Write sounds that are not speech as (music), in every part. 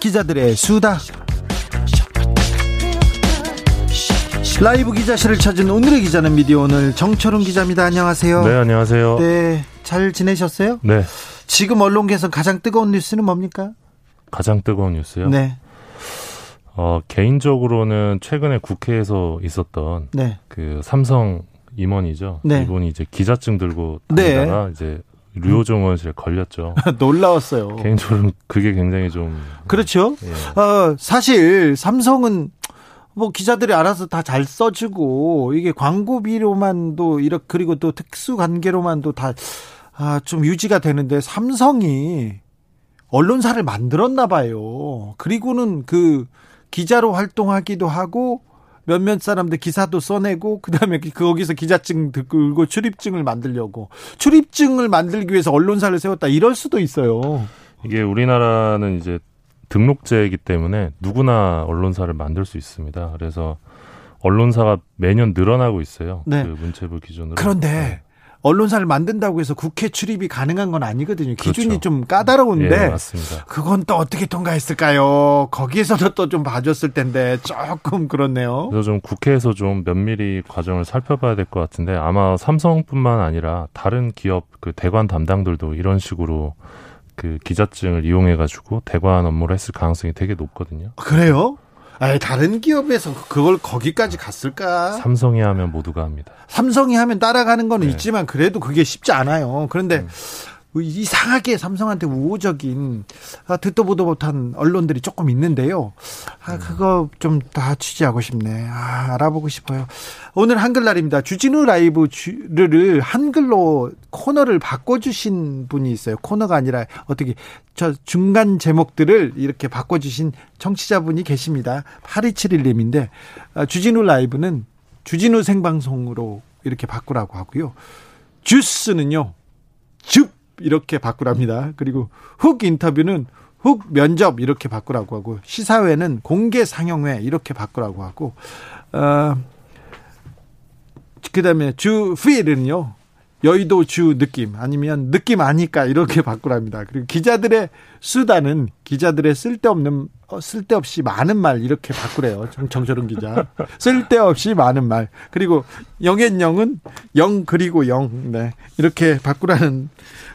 기자들의 수다. 라이브 기자실을 찾은 오늘의 기자는 미디어 오늘 정철훈 기자입니다. 안녕하세요. 네, 안녕하세요. 네, 잘 지내셨어요? 네. 지금 언론계에서 가장 뜨거운 뉴스는 뭡니까? 가장 뜨거운 뉴스요? 네. 어, 개인적으로는 최근에 국회에서 있었던 네. 그 삼성 임원이죠. 네. 이분이 이제 기자증 들고 네. 다니다가 이제 류호정원실에 걸렸죠. (laughs) 놀라웠어요. 개인적으로 그게 굉장히 좀 그렇죠. 예. 어, 사실 삼성은 뭐 기자들이 알아서 다 잘 써주고 이게 광고비로만도 이렇게 그리고 또 특수 관계로만도 다 아, 좀 유지가 되는데 삼성이 언론사를 만들었나 봐요. 그리고는 그 기자로 활동하기도 하고 몇몇 사람들 기사도 써내고 그다음에 그 거기서 기자증 들고 출입증을 만들려고 출입증을 만들기 위해서 언론사를 세웠다 이럴 수도 있어요. 이게 우리나라는 이제 등록제이기 때문에 누구나 언론사를 만들 수 있습니다. 그래서 언론사가 매년 늘어나고 있어요. 네. 그 문체부 기준으로. 그런데 언론사를 만든다고 해서 국회 출입이 가능한 건 아니거든요. 기준이 그렇죠. 좀 까다로운데 예, 맞습니다. 그건 또 어떻게 통과했을까요? 거기에서도 또 좀 봐줬을 텐데 조금 그렇네요. 그래서 좀 국회에서 좀 면밀히 과정을 살펴봐야 될 것 같은데 아마 삼성뿐만 아니라 다른 기업 그 대관 담당들도 이런 식으로 그 기자증을 이용해 가지고 대관 업무를 했을 가능성이 되게 높거든요. 그래요? 아, 다른 기업에서 그걸 거기까지 갔을까? 삼성이 하면 모두가 합니다. 삼성이 하면 따라가는 거는 네. 있지만 그래도 그게 쉽지 않아요. 그런데 음. 이상하게 삼성한테 우호적인 아, 듣도 보도 못한 언론들이 조금 있는데요. 아, 그거 좀 다 취재하고 싶네. 아, 알아보고 싶어요. 오늘 한글날입니다. 주진우 라이브를 한글로 코너를 바꿔주신 분이 있어요. 코너가 아니라 어떻게 저 중간 제목들을 이렇게 바꿔주신 청취자분이 계십니다. 8271님인데 아, 주진우 라이브는 주진우 생방송으로 이렇게 바꾸라고 하고요. 주스는요. 줍 이렇게 바꾸랍니다. 그리고 훅 인터뷰는 훅 면접 이렇게 바꾸라고 하고 시사회는 공개 상영회 이렇게 바꾸라고 하고 어 그다음에 주 필은요. 여의도 주 느낌 아니면 느낌 아니까 이렇게 바꾸랍니다. 그리고 기자들의 수단은 기자들의 쓸데없는 어, 쓸데없이 많은 말 이렇게 바꾸래요. 정, 정철은 기자 쓸데없이 많은 말 그리고 영앤영은 영 그리고 영 네. 이렇게 바꾸라는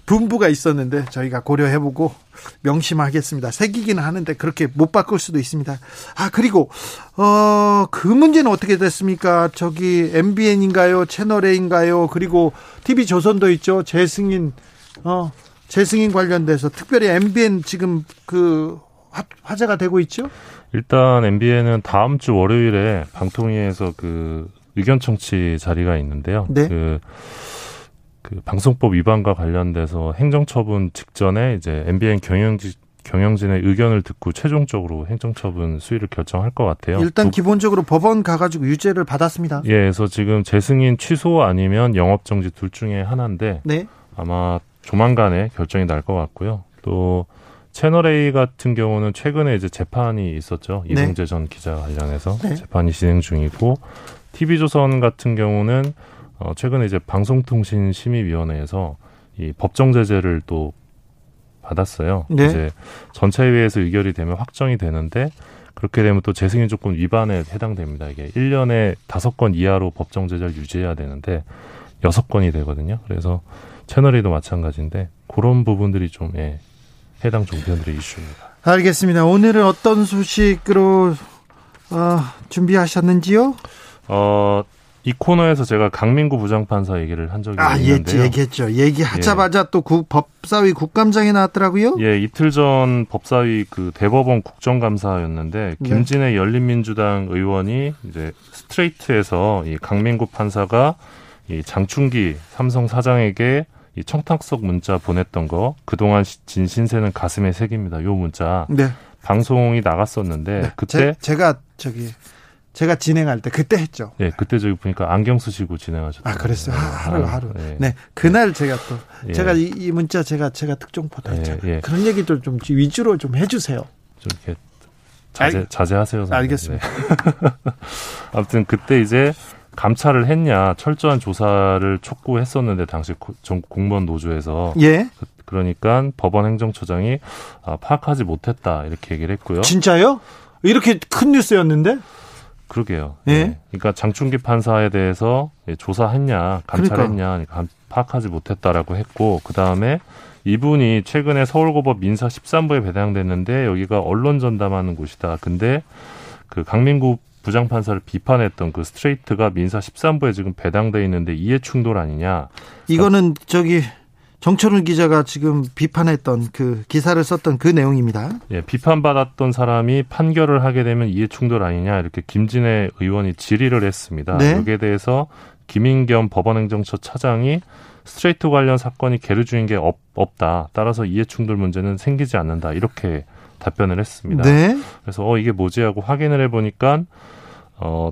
분부가 있었는데 저희가 고려해보고 명심하겠습니다. 새기기는 하는데 그렇게 못 바꿀 수도 있습니다. 아 그리고 어 그 문제는 어떻게 됐습니까? 저기 MBN인가요? 채널 A인가요? 그리고 TV 조선도 있죠. 재승인 어 재승인 관련돼서 특별히 MBN 지금 그 화- 화제가 되고 있죠. 일단 MBN은 다음 주 월요일에 방통위에서 그 의견 청취 자리가 있는데요. 네. 그, 그 방송법 위반과 관련돼서 행정처분 직전에 이제 MBN 경영진 경영진의 의견을 듣고 최종적으로 행정처분 수위를 결정할 것 같아요. 일단 또- 기본적으로 법원 가가지고 유죄를 받았습니다. 예, 그래서 지금 재승인 취소 아니면 영업정지 둘 중에 하나인데 네. 아마 조만간에 결정이 날 것 같고요. 또 채널 A 같은 경우는 최근에 이제 재판이 있었죠. 네. 이동재 전 기자 관련해서 네. 재판이 진행 중이고 TV조선 같은 경우는 어 최근에 이제 방송통신심의위원회에서 이 법정 제재를 또 받았어요. 네. 이제 전체회의에서 의결이 되면 확정이 되는데 그렇게 되면 또 재승인 조건 위반에 해당됩니다. 이게 1년에 다섯 건 이하로 법정 제재를 유지해야 되는데 여섯 건이 되거든요. 그래서 채널에도 마찬가지인데 그런 부분들이 좀 예, 해당 종편들의 이슈입니다. 알겠습니다. 오늘은 어떤 소식으로 어, 준비하셨는지요? 어, 이 코너에서 제가 강민구 부장판사 얘기를 한 적이 아, 예, 있는데요. 얘기했죠. 얘기하자마자 또 국, 법사위 국감장에 나왔더라고요. 예, 이틀 전 법사위 그 대법원 국정감사였는데 네. 김진애 열린민주당 의원이 이제 스트레이트에서 이 강민구 판사가 이 장충기 삼성 사장에게 이 청탁석 문자 보냈던 거 그동안 시- 진 신세는 가슴에 새깁니다. 요 문자 네. 방송이 나갔었는데 네, 그때 제, 가 저기 제가 진행할 때 그때 했죠. 예, 그때 저기 보니까 안경 쓰시고 진행하셨죠. 아, 그랬어요. 하, 루 하루. 예. 네, 그날 제가 또 예. 제가 이, 이 문자 제가 제가 특종 포다 예, 했잖아요. 예. 그런 얘기들 좀 위주로 좀 해주세요. 좀 이렇게 자제, 알- 자제하세요. 선생님. 알겠습니다. 네. (laughs) 아무튼 그때 이제 감찰을 했냐 철저한 조사를 촉구했었는데 당시 고- 전 공무원 노조에서 예, 그 러니까 법원 행정처장이 아, 파악하지 못했다 이렇게 얘기를 했고요. 진짜요? 이렇게 큰 뉴스였는데 그러게요. 예? 네. 그러니까 장충기 판사에 대해서 예, 조사했냐, 감찰했냐, 그러니까 감- 파악하지 못했다라고 했고 그 다음에 이분이 최근에 서울고법 민사 13부에 배당됐는데 여기가 언론 전담하는 곳이다. 근데 그 강민구 부장판사를 비판했던 그 스트레이트가 민사 13부에 지금 배당돼 있는데 이해 충돌 아니냐? 이거는 저기 정철훈 기자가 지금 비판했던 그 기사를 썼던 그 내용입니다. 예, 비판받았던 사람이 판결을 하게 되면 이해 충돌 아니냐 이렇게 김진애 의원이 질의를 했습니다. 네. 여기에 대해서 김인겸 법원행정처 차장이 스트레이트 관련 사건이 계류 중인 게 없, 없다. 따라서 이해 충돌 문제는 생기지 않는다. 이렇게 답변을 했습니다. 네, 그래서 어 이게 뭐지 하고 확인을 해보니까 어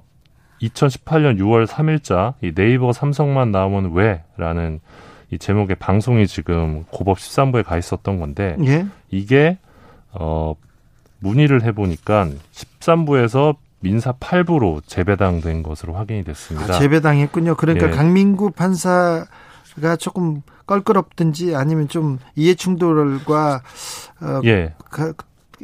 2018년 6월 3일자 이 네이버 삼성만 나오면 왜라는 이 제목의 방송이 지금 고법 13부에 가 있었던 건데 예, 이게 어 문의를 해 보니까 13부에서 민사 8부로 재배당된 것으로 확인이 아, 됐습니다. 재배당했군요. 그러니까 예. 강민구 판사가 조금 껄끄럽든지 아니면 좀 이해 충돌과 어, 예, 그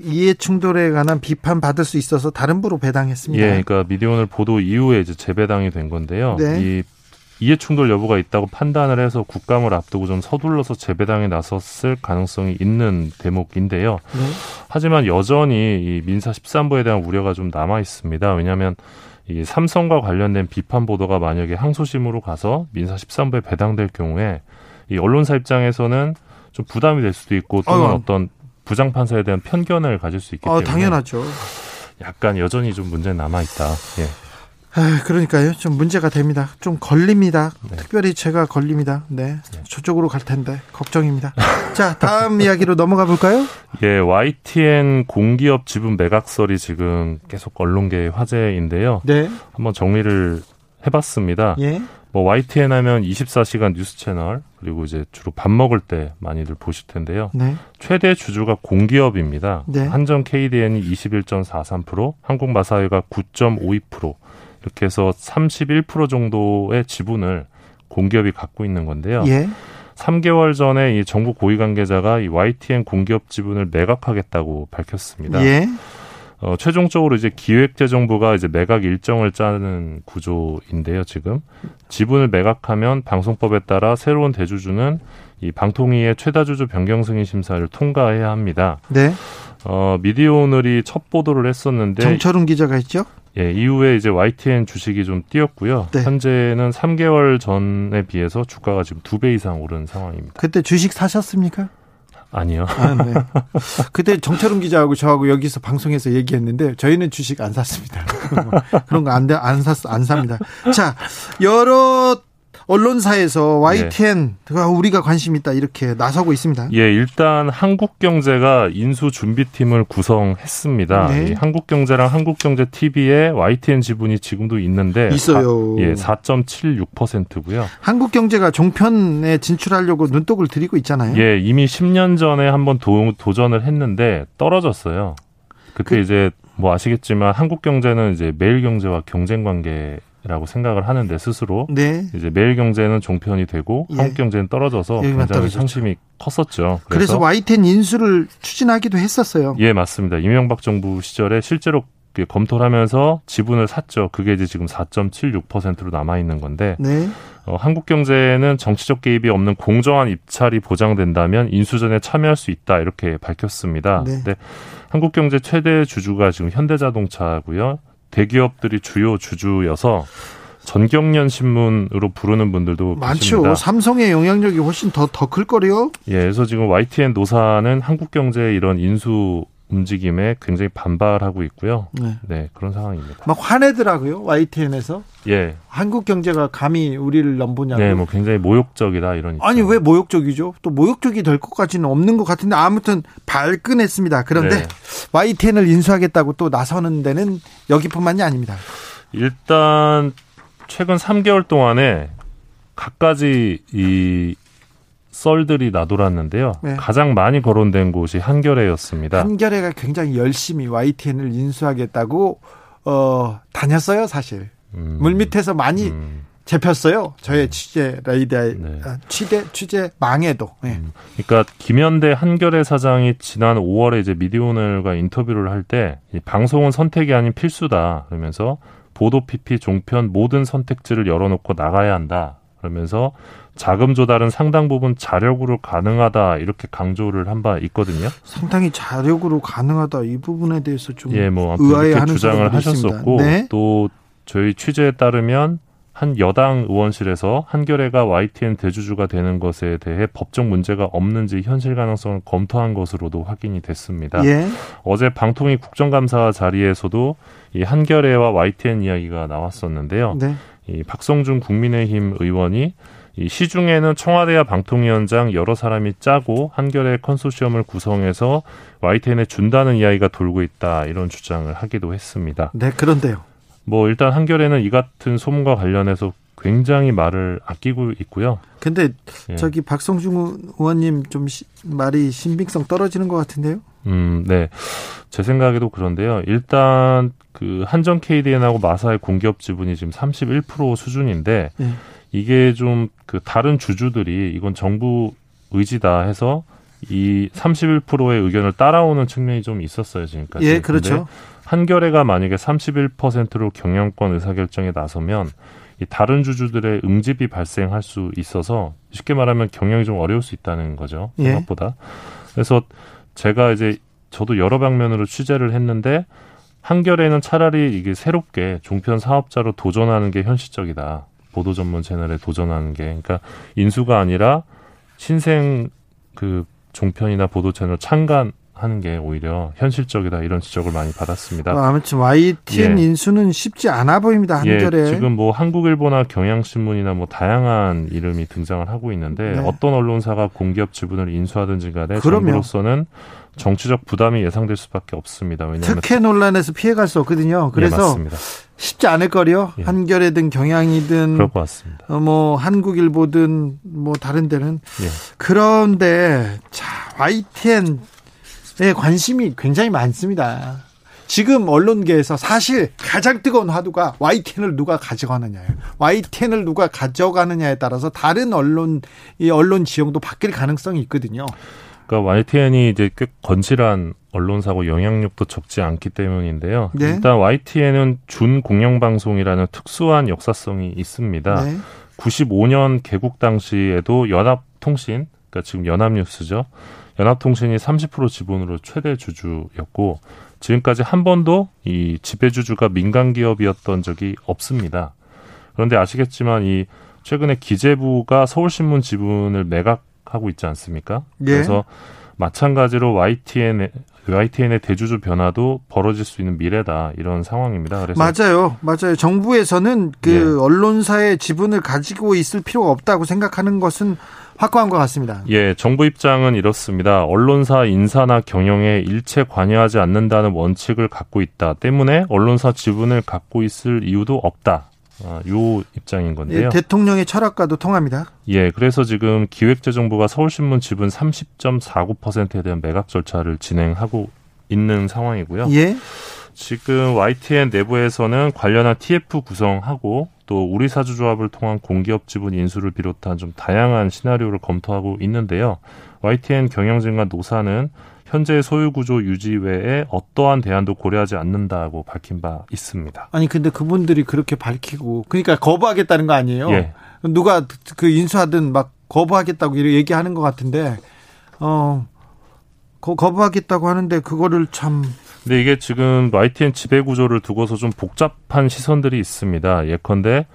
이해 충돌에 관한 비판 받을 수 있어서 다른 부로 배당했습니다. 예, 그러니까 미디어오늘 보도 이후에 이제 재배당이 된 건데요. 네. 이 이해 충돌 여부가 있다고 판단을 해서 국감을 앞두고 좀 서둘러서 재배당에 나섰을 가능성이 있는 대목인데요. 네. 하지만 여전히 이 민사 13부에 대한 우려가 좀 남아 있습니다. 왜냐하면 이 삼성과 관련된 비판 보도가 만약에 항소심으로 가서 민사 13부에 배당될 경우에 이 언론사 입장에서는 좀 부담이 될 수도 있고 또는. 어떤 부장 판사에 대한 편견을 가질 수 있기 어, 때문에 당연하죠. 약간 여전히 좀 문제 남아 있다. 예. 아, 그러니까요. 좀 문제가 됩니다. 좀 걸립니다. 네. 특별히 제가 걸립니다. 네. 저쪽으로 갈 텐데 걱정입니다. (laughs) 자, 다음 이야기로 넘어가 볼까요? 예, YTN 공기업 지분 매각설이 지금 계속 언론계의 화제인데요. 네. 한번 정리를 해봤습니다. 예. 뭐 YTN 하면 24시간 뉴스 채널 그리고 이제 주로 밥 먹을 때 많이들 보실 텐데요. 네. 최대 주주가 공기업입니다. 네. 한전 KDN이 21.43%, 한국마사회가 9.52% 이렇게 해서 31% 정도의 지분을 공기업이 갖고 있는 건데요. 예. 3개월 전에 이 정부 고위 관계자가 이 YTN 공기업 지분을 매각하겠다고 밝혔습니다. 예. 어, 최종적으로 이제 기획재정부가 이제 매각 일정을 짜는 구조인데요, 지금. 지분을 매각하면 방송법에 따라 새로운 대주주는 이 방통위의 최다주주 변경 승인 심사를 통과해야 합니다. 네. 어, 미디어 오늘이 첫 보도를 했었는데 정철훈 기자가 있죠? 예, 이후에 이제 YTN 주식이 좀 뛰었고요. 네. 현재는 3개월 전에 비해서 주가가 지금 두 배 이상 오른 상황입니다. 그때 주식 사셨습니까? 아니요. 아, 네. 그때 정철훈 기자하고 저하고 여기서 방송에서 얘기했는데 저희는 주식 안 샀습니다. (laughs) 그런 거 안 안 샀, 안 삽니다. 자, 여러 언론사에서 YTN가 우리가 관심 있다 이렇게 나서고 있습니다. 예, 일단 한국경제가 인수 준비팀을 구성했습니다. 네. 이 한국경제랑 한국경제TV에 YTN 지분이 지금도 있는데 있어요. 사- 예, 4.76%고요. 한국 경제가 종편에 진출하려고 눈독을 들이고 있잖아요. 예, 이미 10년 전에 한번 도, 도전을 했는데 떨어졌어요. 그때 그- 이제 뭐 아시겠지만 한국 경제는 이제 매일 경제와 경쟁 관계 라고 생각을 하는데 스스로 네. 이제 매일 경제는 종편이 되고 예. 한국 경제는 떨어져서 여기만 굉장히 떨어졌죠. 상심이 컸었죠. 그래서 YTN 인수를 추진하기도 했었어요. 예, 맞습니다. 이명박 정부 시절에 실제로 그 검토를 하면서 지분을 샀죠. 그게 이제 지금 4.76%로 남아 있는 건데 네. 어, 한국 경제는 정치적 개입이 없는 공정한 입찰이 보장된다면 인수전에 참여할 수 있다 이렇게 밝혔습니다. 네. 근데 한국 경제 최대 주주가 지금 현대자동차고요. 대기업들이 주요 주주여서 전경련 신문으로 부르는 분들도 많죠. 계십니다. 삼성의 영향력이 훨씬 더 더 클 거래요. 예, 그래서 지금 YTN 노사는 한국 경제 이런 인수 움직임에 굉장히 반발하고 있고요. 네, 네 그런 상황입니다. 막 화내더라고요. YTN에서. 예. 한국 경제가 감히 우리를 넘보냐고. 네, 뭐 굉장히 모욕적이다 이런. 아니 왜 모욕적이죠? 또 모욕적이 될 것까지는 없는 것 같은데 아무튼 발끈했습니다. 그런데 네. YTN을 인수하겠다고 또 나서는 데는 여기뿐만이 아닙니다. 일단 최근 3개월 동안에 갖가지 이 썰들이 나돌았는데요. 네. 가장 많이 거론된 곳이 한겨레였습니다. 한겨레가 굉장히 열심히 YTN을 인수하겠다고 어, 다녔어요, 사실. 음. 물 밑에서 많이 음. 잡혔어요. 저의 음. 취재 레이디아 네. 아, 취재 취재 망해도. 네. 음. 그러니까 김현대 한겨레 사장이 지난 5월에 이제 미디어오늘과 인터뷰를 할 때 방송은 선택이 아닌 필수다 그러면서 보도 PP 종편 모든 선택지를 열어놓고 나가야 한다. 그러면서 자금 조달은 상당 부분 자력으로 가능하다 이렇게 강조를 한 바 있거든요. 상당히 자력으로 가능하다 이 부분에 대해서 좀 예, 뭐 이렇게 주장을 하셨었고 네? 또 저희 취재에 따르면 한 여당 의원실에서 한겨레가 YTN 대주주가 되는 것에 대해 법적 문제가 없는지 현실 가능성을 검토한 것으로도 확인이 됐습니다. 예. 어제 방통위 국정감사 자리에서도 이 한겨레와 YTN 이야기가 나왔었는데요. 네. 이 박성준 국민의힘 의원이 이 시중에는 청와대와 방통위원장 여러 사람이 짜고 한겨레 컨소시엄을 구성해서 YTN에 준다는 이야기가 돌고 있다 이런 주장을 하기도 했습니다. 네, 그런데요. 뭐 일단 한겨레는 이 같은 소문과 관련해서 굉장히 말을 아끼고 있고요. 근데 예. 저기 박성중 의원님 좀 시, 말이 신빙성 떨어지는 것 같은데요? 음, 네. 제 생각에도 그런데요. 일단 그 한전 KDN하고 마사의 공기업 지분이 지금 31% 수준인데 예. 이게 좀 그 다른 주주들이 이건 정부 의지다 해서 이 31%의 의견을 따라오는 측면이 좀 있었어요 지금까지. 예, 그렇죠. 한겨레가 만약에 31%로 경영권 의사결정에 나서면 이 다른 주주들의 응집이 발생할 수 있어서 쉽게 말하면 경영이 좀 어려울 수 있다는 거죠 예. 생각보다. 예. 그래서 제가 이제 저도 여러 방면으로 취재를 했는데 한겨레는 차라리 이게 새롭게 종편 사업자로 도전하는 게 현실적이다. 보도 전문 채널에 도전하는 게 그러니까 인수가 아니라 신생 그 종편이나 보도 채널 창간 하는 게 오히려 현실적이다 이런 지적을 많이 받았습니다. 아, 아무튼 YTN 예. 인수는 쉽지 않아 보입니다 한겨레. 예, 지금 뭐 한국일보나 경향신문이나 뭐 다양한 이름이 등장을 하고 있는데 네. 어떤 언론사가 공기업 지분을 인수하든지 간에 그러면. 정부로서는 정치적 부담이 예상될 수밖에 없습니다. 왜냐하면 특혜 논란에서 피해갈 수 없거든요. 그래서 예, 쉽지 않을 거요. 예. 한겨레든 경향이든 그럴 것 같습니다. 어, 뭐 한국일보든 뭐 다른 데는 예. 그런데 자 YTN에 관심이 굉장히 많습니다. 지금 언론계에서 사실 가장 뜨거운 화두가 YTN을 누가 가져가느냐예요. YTN을 누가 가져가느냐에 따라서 다른 언론 이 언론 지형도 바뀔 가능성이 있거든요. 그러니까 YTN이 이제 꽤 건실한 언론사고 영향력도 적지 않기 때문인데요. 네. 일단 YTN은 준 공영 방송이라는 특수한 역사성이 있습니다. 네. 95년 개국 당시에도 연합통신, 그러니까 지금 연합뉴스죠. 연합통신이 30% 지분으로 최대 주주였고 지금까지 한 번도 이 지배주주가 민간 기업이었던 적이 없습니다. 그런데 아시겠지만 이 최근에 기재부가 서울신문 지분을 매각 하고 있지 않습니까? 예. 그래서 마찬가지로 YTN YTN의 대주주 변화도 벌어질 수 있는 미래다 이런 상황입니다. 그래서 맞아요, 맞아요. 정부에서는 그 예. 언론사의 지분을 가지고 있을 필요가 없다고 생각하는 것은 확고한 것 같습니다. 예, 정부 입장은 이렇습니다. 언론사 인사나 경영에 일체 관여하지 않는다는 원칙을 갖고 있다 때문에 언론사 지분을 갖고 있을 이유도 없다. 아, 요 입장인 건데요. 예, 대통령의 철학과도 통합니다. 예, 그래서 지금 기획재정부가 서울신문 지분 30.49%에 대한 매각 절차를 진행하고 있는 상황이고요. 예. 지금 YTN 내부에서는 관련한 TF 구성하고 또 우리 사주조합을 통한 공기업 지분 인수를 비롯한 좀 다양한 시나리오를 검토하고 있는데요. YTN 경영진과 노사는 현재 소유 구조 유지 외에 어떠한 대안도 고려하지 않는다고 밝힌 바 있습니다. 아니 근데 그분들이 그렇게 밝히고 그러니까 거부하겠다는 거 아니에요? 예. 누가 그 인수하든 막 거부하겠다고 얘기하는 것 같은데 어 거부하겠다고 하는데 그거를 참 근데 이게 지금 YTN 지배 구조를 두고서 좀 복잡한 시선들이 있습니다. 예컨대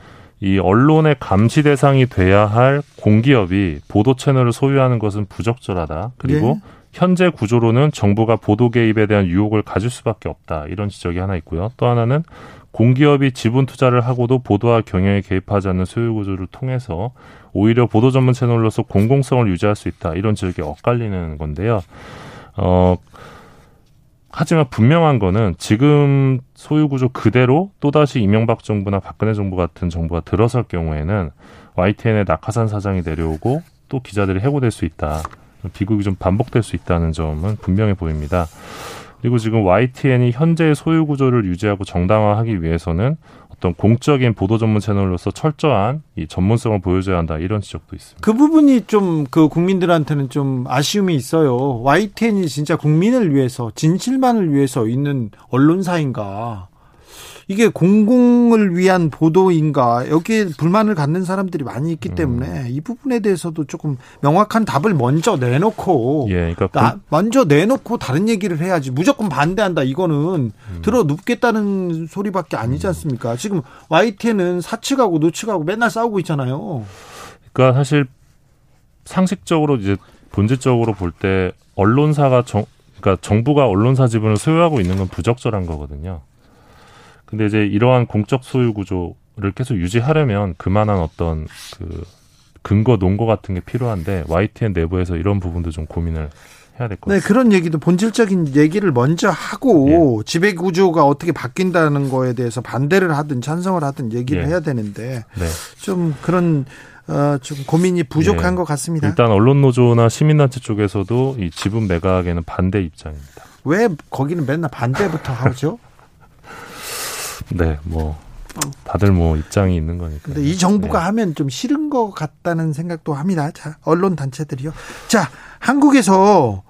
이 언론의 감시 대상이 돼야 할 공기업이 보도 채널을 소유하는 것은 부적절하다. 그리고 예. 현재 구조로는 정부가 보도 개입에 대한 유혹을 가질 수밖에 없다. 이런 지적이 하나 있고요. 또 하나는 공기업이 지분 투자를 하고도 보도와 경영에 개입하지 않는 소유 구조를 통해서 오히려 보도 전문 채널로서 공공성을 유지할 수 있다. 이런 지적이 엇갈리는 건데요. 어, 하지만 분명한 거는 지금 소유 구조 그대로 또다시 이명박 정부나 박근혜 정부 같은 정부가 들어설 경우에는 YTN의 낙하산 사장이 내려오고 또 기자들이 해고될 수 있다. 비극이 좀 반복될 수 있다는 점은 분명해 보입니다. 그리고 지금 YTN이 현재의 소유 구조를 유지하고 정당화하기 위해서는 어떤 공적인 보도 전문 채널로서 철저한 이 전문성을 보여줘야 한다 이런 지적도 있습니다. 그 부분이 좀 그 국민들한테는 좀 아쉬움이 있어요. YTN이 진짜 국민을 위해서 진실만을 위해서 있는 언론사인가? 이게 공공을 위한 보도인가 여기에 불만을 갖는 사람들이 많이 있기 음. 때문에 음. 이 부분에 대해서도 조금 명확한 답을 먼저 내놓고 예, 그러니까 나, 먼저 내놓고 다른 얘기를 해야지 무조건 반대한다 이거는 음. 들어 눕겠다는 소리밖에 아니지 않습니까? 지금 YTN은 사측하고 노측하고 맨날 싸우고 있잖아요. 그러니까 사실 상식적으로 이제 본질적으로 볼 때 언론사가 정 그러니까 정부가 언론사 지분을 소유하고 있는 건 부적절한 거거든요. 근데 이제 이러한 공적 소유 구조를 계속 유지하려면 그만한 어떤 그 근거 논거 같은 게 필요한데 YTN 내부에서 이런 부분도 좀 고민을 해야 될 것 같습니다. 네, 그런 얘기도 본질적인 얘기를 먼저 하고 예. 지배 구조가 어떻게 바뀐다는 거에 대해서 반대를 하든 찬성을 하든 얘기를 예. 해야 되는데 네. 좀 그런 어, 좀 고민이 부족한 예. 것 같습니다. 일단 언론 노조나 시민단체 쪽에서도 이 지분 매각에는 반대 입장입니다. 왜 거기는 맨날 반대부터 하죠? (laughs) 네, 뭐 다들 뭐 입장이 있는 거니까. 근데 이 정부가 네. 하면 좀 싫은 것 같다는 생각도 합니다. 자, 언론 단체들이요. 자, 한국에서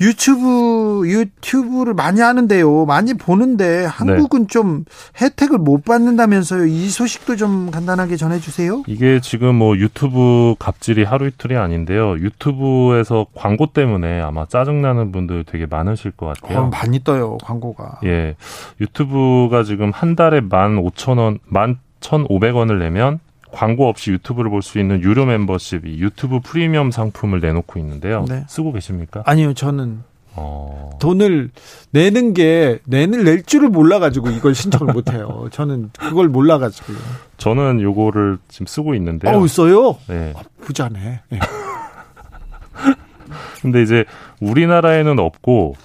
유튜브 유튜브를 많이 하는데요. 많이 보는데 한국은 네. 좀 혜택을 못 받는다면서요. 이 소식도 좀 간단하게 전해 주세요. 이게 지금 뭐 유튜브 갑질이 하루 이틀이 아닌데요. 유튜브에서 광고 때문에 아마 짜증나는 분들 되게 많으실 것 같아요. 어, 많이 떠요, 광고가. 예. 유튜브가 지금 한 달에 만 오천 원, 만 천오백 원을 내면 광고 없이 유튜브를 볼 수 있는 유료 멤버십 이 유튜브 프리미엄 상품을 내놓고 있는데요. 네. 쓰고 계십니까? 아니요, 저는 어... 돈을 내는 게 내는 낼 줄을 몰라가지고 이걸 신청을 못해요. (laughs) 저는 그걸 몰라가지고요. 저는 요거를 지금 쓰고 있는데요. 어, 써요? 네. 아, 부자네. 네. 근데 이제 우리나라에는 없고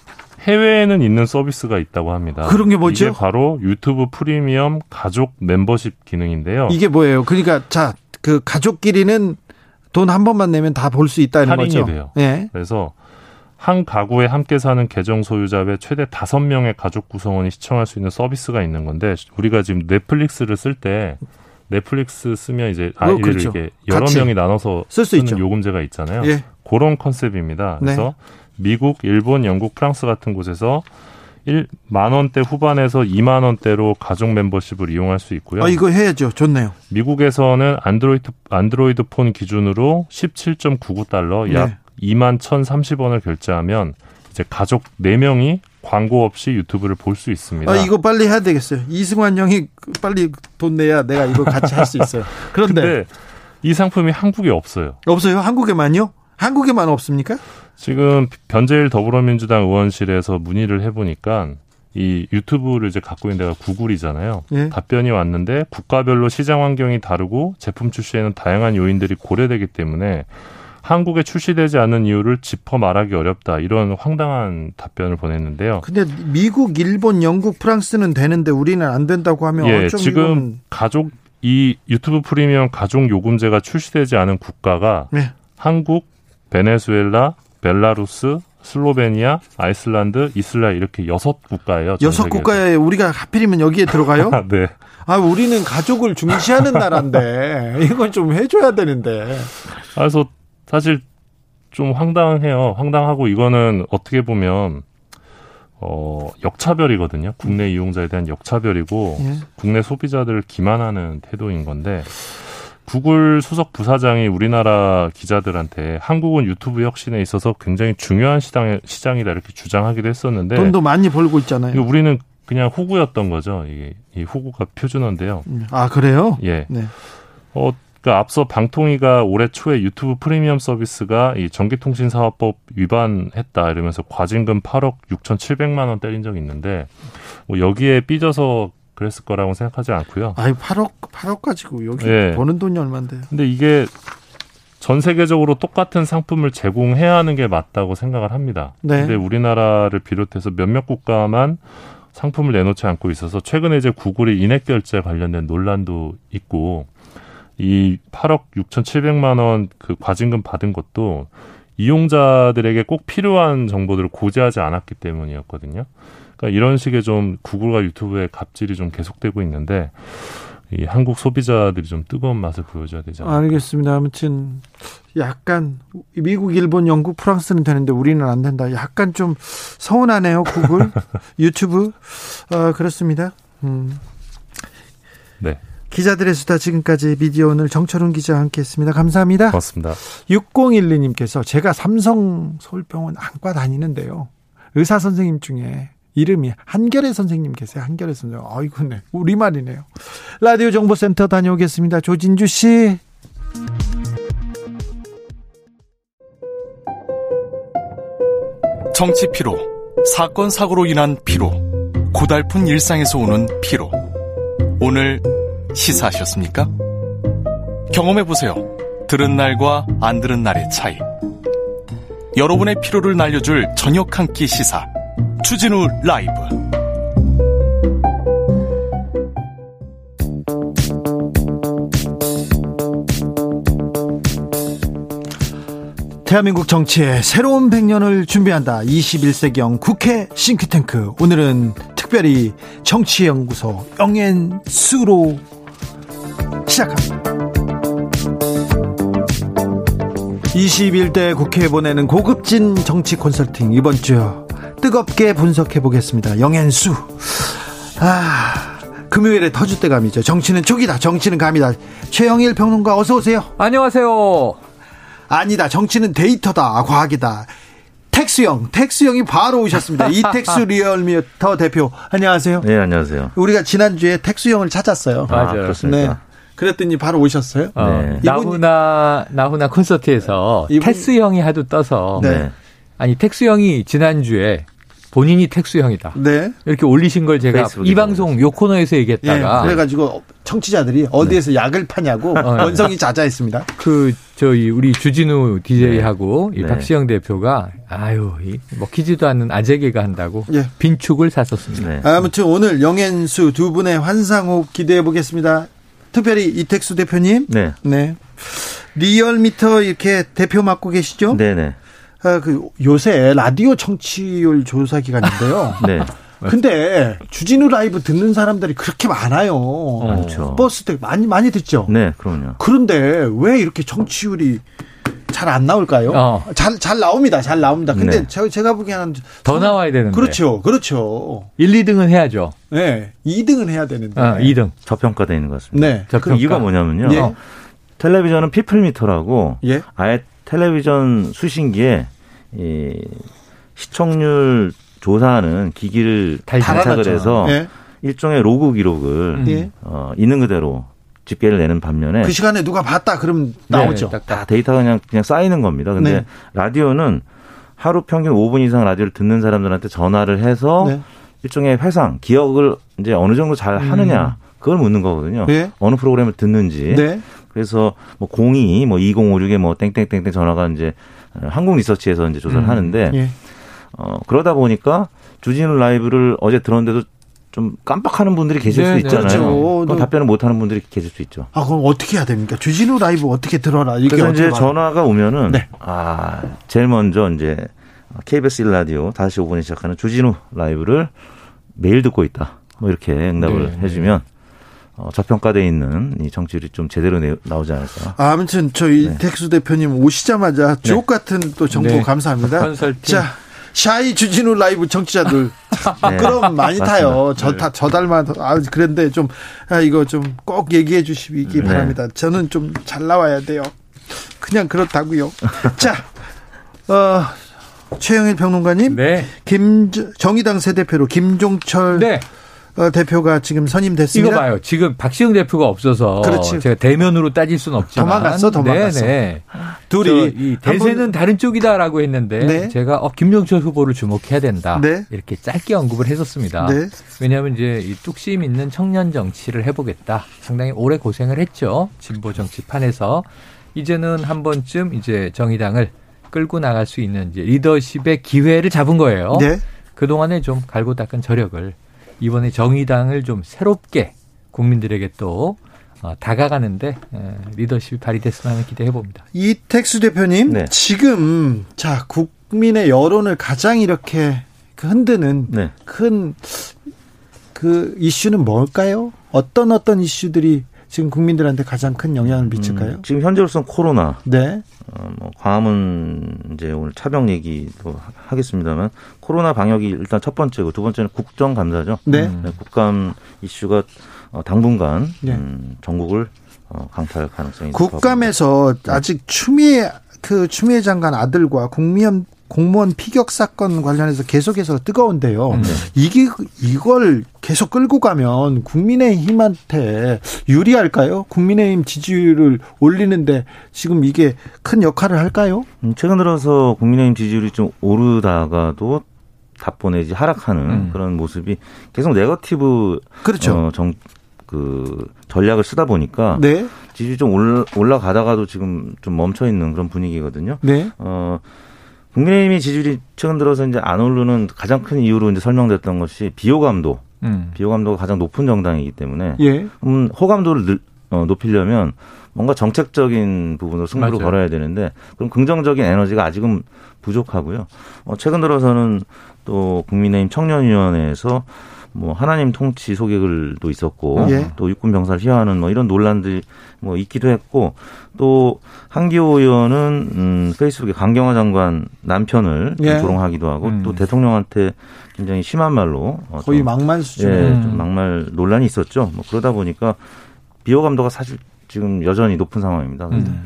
해외에는 있는 서비스가 있다고 합니다. 그런 게 뭐죠? 이게 바로 유튜브 프리미엄 가족 멤버십 기능인데요. 이게 뭐예요? 그러니까 자, 그 가족끼리는 돈 한 번만 내면 다 볼 수 있다는 할인이 거죠. 돼요. 네. 그래서 한 가구에 함께 사는 계정 소유자 외 최대 다섯 명의 가족 구성원이 시청할 수 있는 서비스가 있는 건데 우리가 지금 넷플릭스를 쓸 때 넷플릭스 쓰면 이제 아이를 어, 그렇죠. 이렇게 여러 명이 나눠서 쓸 수 있는 요금제가 있잖아요. 예. 그런 컨셉입니다. 그래서 네. 미국, 일본, 영국, 프랑스 같은 곳에서 1만 원대 후반에서 2만 원대로 가족 멤버십을 이용할 수 있고요. 아, 이거 해야죠. 좋네요. 미국에서는 안드로이드 안드로이드 폰 기준으로 17.99달러 약 네. 2만 1,030원을 결제하면 이제 가족 4명이 광고 없이 유튜브를 볼 수 있습니다. 아, 이거 빨리 해야 되겠어요. 이승환 형이 빨리 돈 내야 내가 이거 같이 할 수 있어요. 그런데 이 상품이 한국에 없어요. 없어요? 한국에만요? 한국에만 없습니까? 지금 변재일 더불어민주당 의원실에서 문의를 해보니까 이 유튜브를 이제 갖고 있는 데가 구글이잖아요. 예. 답변이 왔는데 국가별로 시장 환경이 다르고 제품 출시에는 다양한 요인들이 고려되기 때문에 한국에 출시되지 않는 이유를 짚어 말하기 어렵다. 이런 황당한 답변을 보냈는데요. 근데 미국, 일본, 영국, 프랑스는 되는데 우리는 안 된다고 하면 예, 지금 이건... 가족 이 유튜브 프리미엄 가족 요금제가 출시되지 않은 국가가 예. 한국, 베네수엘라, 벨라루스, 슬로베니아, 아이슬란드, 이슬라엘 이렇게 여섯 국가예요. 여섯 국가에 우리가 하필이면 여기에 들어가요? (laughs) 네. 아, 우리는 가족을 중시하는 나라인데 (laughs) 이건 좀 해줘야 되는데. 그래서 사실 좀 황당해요. 황당하고 이거는 어떻게 보면 어, 역차별이거든요. 국내 이용자에 대한 역차별이고 예. 국내 소비자들을 기만하는 태도인 건데 구글 수석 부사장이 우리나라 기자들한테 한국은 유튜브 혁신에 있어서 굉장히 중요한 시장, 시장이다 이렇게 주장하기도 했었는데 돈도 많이 벌고 있잖아요. 우리는 그냥 호구였던 거죠. 이게 이 호구가 표준어인데요. 아 그래요? 예. 네. 어, 그러니까 앞서 방통위가 올해 초에 유튜브 프리미엄 서비스가 이 전기통신사업법 위반했다 이러면서 과징금 8억 6,700만 원 때린 적이 있는데 뭐 여기에 삐져서 그랬을 거라고 생각하지 않고요. 아이 8억 8억 가지고 여기 네. 버는 돈이 얼마인데요? 근데 이게 전 세계적으로 똑같은 상품을 제공해야 하는 게 맞다고 생각을 합니다. 네. 근데 우리나라를 비롯해서 몇몇 국가만 상품을 내놓지 않고 있어서 최근에 이제 구글이 인액 결제 관련된 논란도 있고 이 8억 6,700만 원 그 과징금 받은 것도 이용자들에게 꼭 필요한 정보들을 고지하지 않았기 때문이었거든요. 그러니까 이런 식의 좀 구글과 유튜브의 갑질이 좀 계속되고 있는데 이 한국 소비자들이 좀 뜨거운 맛을 보여줘야 되지 않을까. 알겠습니다. 아무튼 약간 미국, 일본, 영국, 프랑스는 되는데 우리는 안 된다. 약간 좀 서운하네요. 구글, (laughs) 유튜브. 어, 그렇습니다. 음. 네. 기자들의 수다 지금까지 미디어 오늘 정철훈 기자와 함께했습니다. 감사합니다. 고맙습니다. 6012님께서 제가 삼성 서울병원 안과 다니는데요. 의사 선생님 중에 이름이 한결의 선생님 계세요. 한결의 선생님. 아이고, 네. 우리말이네요. 라디오 정보센터 다녀오겠습니다. 조진주 씨. 정치 피로, 사건 사고로 인한 피로, 고달픈 일상에서 오는 피로. 오늘 시사하셨습니까? 경험해 보세요. 들은 날과 안 들은 날의 차이. 여러분의 피로를 날려줄 저녁 한 끼 시사. 추진우 라이브. 대한민국 정치의 새로운 100년을 준비한다. 21세기형 국회 싱크탱크. 오늘은 특별히 정치연구소 영앤수로 시작합니다. 21대 국회에 보내는 고급진 정치 컨설팅 이번 주 뜨겁게 분석해 보겠습니다. 영앤수. 아, 금요일에 터줏대감이죠. 정치는 촉이다. 정치는 감이다. 최영일 평론가 어서 오세요. 안녕하세요. 아니다. 정치는 데이터다. 과학이다. 택수형, 택수형이 바로 오셨습니다. 이택수 (laughs) 리얼미터 대표. 안녕하세요. 네, 안녕하세요. 우리가 지난주에 택수형을 찾았어요. 아, 맞아요. 그렇습니다. 네. 그랬더니 바로 오셨어요. 어, 네. 나훈아 나훈아 콘서트에서 이분... 택수 형이 하도 떠서 네. 아니 택수 형이 지난주에 본인이 택수형이다. 네. 이렇게 올리신 걸 제가 이 방송 요 코너에서 얘기했다가 네, 그래가지고 청취자들이 어디에서 네. 약을 파냐고 어, 원성이 자자했습니다. 그 저희 우리 주진우 DJ하고 네. 이 박시영 대표가 아유 먹히지도 않는 아재개가 한다고 예. 빈축을 샀었습니다. 네. 아무튼 오늘 영앤수 두 분의 환상호흡 기대해 보겠습니다. 특별히 이택수 대표님. 네. 네. 리얼미터 이렇게 대표 맡고 계시죠? 네네. 아, 그 요새 라디오 청취율 조사 기간인데요. (laughs) 네. 근데 주진우 라이브 듣는 사람들이 그렇게 많아요. 많죠. 버스 때 많이 많이 듣죠. 네, 그럼요. 그런데 왜 이렇게 청취율이 잘 안 나올까요? 어. 잘, 잘 나옵니다. 잘 나옵니다. 근데 네. 제가, 제가 보기에는 더 나와야 되는데. 그렇죠. 그렇죠. 1, 2등은 해야죠. 네. 2등은 해야 되는데. 어, 2등. 저평가되어 있는 것 같습니다. 네. 저평가. 이유가 뭐냐면요. 예. 텔레비전은 people meter라고 예. 아예 텔레비전 수신기에 이 시청률 조사하는 기기를 장착을 해서 예. 일종의 로그 기록을 예. 어, 있는 그대로 집계를 내는 반면에 그 시간에 누가 봤다 그러면 나오죠. 네, 다 데이터가 그냥 그냥 쌓이는 겁니다. 근데 네. 라디오는 하루 평균 5분 이상 라디오를 듣는 사람들한테 전화를 해서 네. 일종의 회상, 기억을 이제 어느 정도 잘 하느냐 그걸 묻는 거거든요. 네. 어느 프로그램을 듣는지. 네. 그래서 뭐 02, 뭐 2056에 뭐 땡땡땡땡 전화가 이제 한국 리서치에서 이제 조사를 음. 하는데 예. 어 그러다 보니까 주진우 라이브를 어제 들었는데도 좀 깜빡하는 분들이 계실 네, 수 네. 있잖아요. 그렇죠. 답변을 못 하는 분들이 계실 수 있죠. 아 그럼 어떻게 해야 됩니까? 주진우 라이브 어떻게 들어라? 이게 그래서 이제 전화가 오면은 네. 아 제일 먼저 이제 KBS 1라디오 5시 5분에 시작하는 주진우 라이브를 매일 듣고 있다. 뭐 이렇게 응답을 네. 해 주면 어, 저평가돼 있는 이 정치율이 좀 제대로 내, 나오지 않을까. 아, 아무튼 저희 네. 텍수 대표님 오시자마자 네. 주옥 같은 또 정보 네. 감사합니다. 컨설팅. 자, 샤이 주진우 라이브 청취자들 (laughs) 네. 그럼 많이 타요. 저다 네. 저달만 아 그런데 좀 아, 이거 좀 꼭 얘기해 주시기 네. 바랍니다. 저는 좀 잘 나와야 돼요. 그냥 그렇다고요. (laughs) 자, 어, 최영일 평론가님, 네. 김 정의당 새 대표로 김종철 네. 어, 대표가 지금 선임됐습니다. 이거 봐요. 지금 박시영 대표가 없어서 그렇지. 제가 대면으로 따질 수는 없지만 도망갔어, 도망갔어. 네네. 둘이 이 대세는 번... 다른 쪽이다라고 했는데 네. 제가 어, 김영철 후보를 주목해야 된다. 네. 이렇게 짧게 언급을 했었습니다. 네. 왜냐하면 이제 이 뚝심 있는 청년 정치를 해보겠다. 상당히 오래 고생을 했죠. 진보 정치판에서 이제는 한 번쯤 이제 정의당을 끌고 나갈 수 있는 이제 리더십의 기회를 잡은 거예요. 네. 그동안에 좀 갈고 닦은 저력을 이번에 정의당을 좀 새롭게 국민들에게 또 어, 다가가는데 리더십이 발휘됐으면 하는 기대해 봅니다. 이택수 대표님, 네. 지금 자 국민의 여론을 가장 이렇게 그 흔드는 네. 큰그 이슈는 뭘까요? 어떤 어떤 이슈들이 지금 국민들한테 가장 큰 영향을 미칠까요? 음, 지금 현재로서는 코로나. 네. 어, 뭐 광화문 이제 오늘 차병 얘기도 하겠습니다만 코로나 방역이 일단 첫 번째고 두 번째는 국정 감사죠. 네. 네 국감 이슈가 어, 당분간 네. 음, 전국을 어, 강타할 가능성이 국감에서 아직 추미애 그 추미애 장관 아들과 국미연 공무원 피격 사건 관련해서 계속해서 뜨거운데요. 네. 이게 이걸 계속 끌고 가면 국민의힘한테 유리할까요? 국민의힘 지지율을 올리는데 지금 이게 큰 역할을 할까요? 음, 최근 들어서 국민의힘 지지율이 좀 오르다가도 답보 내지 하락하는 음. 그런 모습이 계속 네거티브 그렇죠. 어, 정, 그 전략을 쓰다 보니까 네. 지지율이 좀 올라, 가다가도 지금 좀 멈춰 있는 그런 분위기거든요. 네. 어 국민의힘이 지지율이 최근 들어서 이제 안 오르는 가장 큰 이유로 이제 설명됐던 것이 비호감도, 음. 비호감도가 가장 높은 정당이기 때문에 예. 음, 호감도를 늘, 어, 높이려면 뭔가 정책적인 부분으로 승부를 맞아요. 걸어야 되는데 그럼 긍정적인 에너지가 아직은 부족하고요. 어, 최근 들어서는 또 국민의힘 청년위원회에서 뭐 하나님 통치 소개글도 있었고 예. 또 육군 병사를 희화하는 뭐 이런 논란들이 뭐 있기도 했고 또 한기호 의원은 음 페이스북에 강경화 장관 남편을 예. 조롱하기도 하고 음. 또 대통령한테 굉장히 심한 말로 어, 거의 막말 수준 예, 좀 막말 논란이 있었죠. 뭐 그러다 보니까 비호감도가 사실 지금 여전히 높은 상황입니다. 음.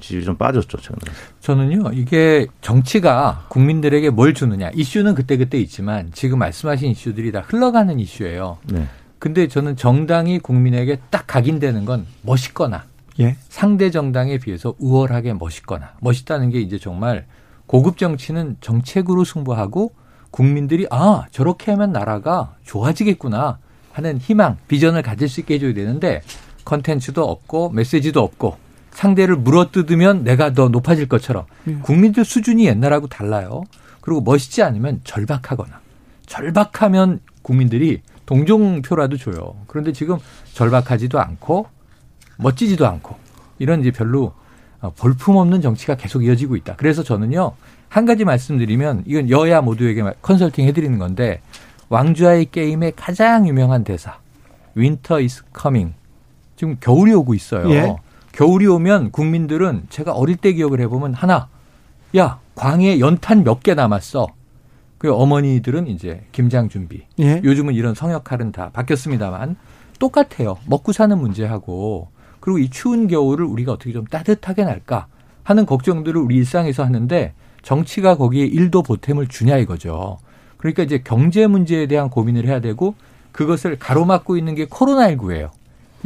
지지율이 좀 빠졌죠, 최근에. 저는요, 이게 정치가 국민들에게 뭘 주느냐. 이슈는 그때그때 있지만 지금 말씀하신 이슈들이 다 흘러가는 이슈예요. 네. 근데 저는 정당이 국민에게 딱 각인되는 건 멋있거나 예? 상대 정당에 비해서 우월하게 멋있거나 멋있다는 게 이제 정말 고급 정치는 정책으로 승부하고 국민들이 아, 저렇게 하면 나라가 좋아지겠구나 하는 희망, 비전을 가질 수 있게 해줘야 되는데 컨텐츠도 없고 메시지도 없고 상대를 물어뜯으면 내가 더 높아질 것처럼 예. 국민들 수준이 옛날하고 달라요. 그리고 멋있지 않으면 절박하거나 절박하면 국민들이 동정표라도 줘요. 그런데 지금 절박하지도 않고 멋지지도 않고 이런 이제 별로 어, 볼품없는 정치가 계속 이어지고 있다. 그래서 저는요 한 가지 말씀드리면 이건 여야 모두에게 컨설팅 해드리는 건데 왕좌의 게임의 가장 유명한 대사 winter is coming 지금 겨울이 오고 있어요. 예. 겨울이 오면 국민들은 제가 어릴 때 기억을 해보면 하나, 야 광에 연탄 몇 개 남았어. 그 어머니들은 이제 김장 준비. 예. 요즘은 이런 성역할은 다 바뀌었습니다만 똑같아요. 먹고 사는 문제하고 그리고 이 추운 겨울을 우리가 어떻게 좀 따뜻하게 날까 하는 걱정들을 우리 일상에서 하는데 정치가 거기에 일도 보탬을 주냐 이거죠. 그러니까 이제 경제 문제에 대한 고민을 해야 되고 그것을 가로막고 있는 게 코로나19예요.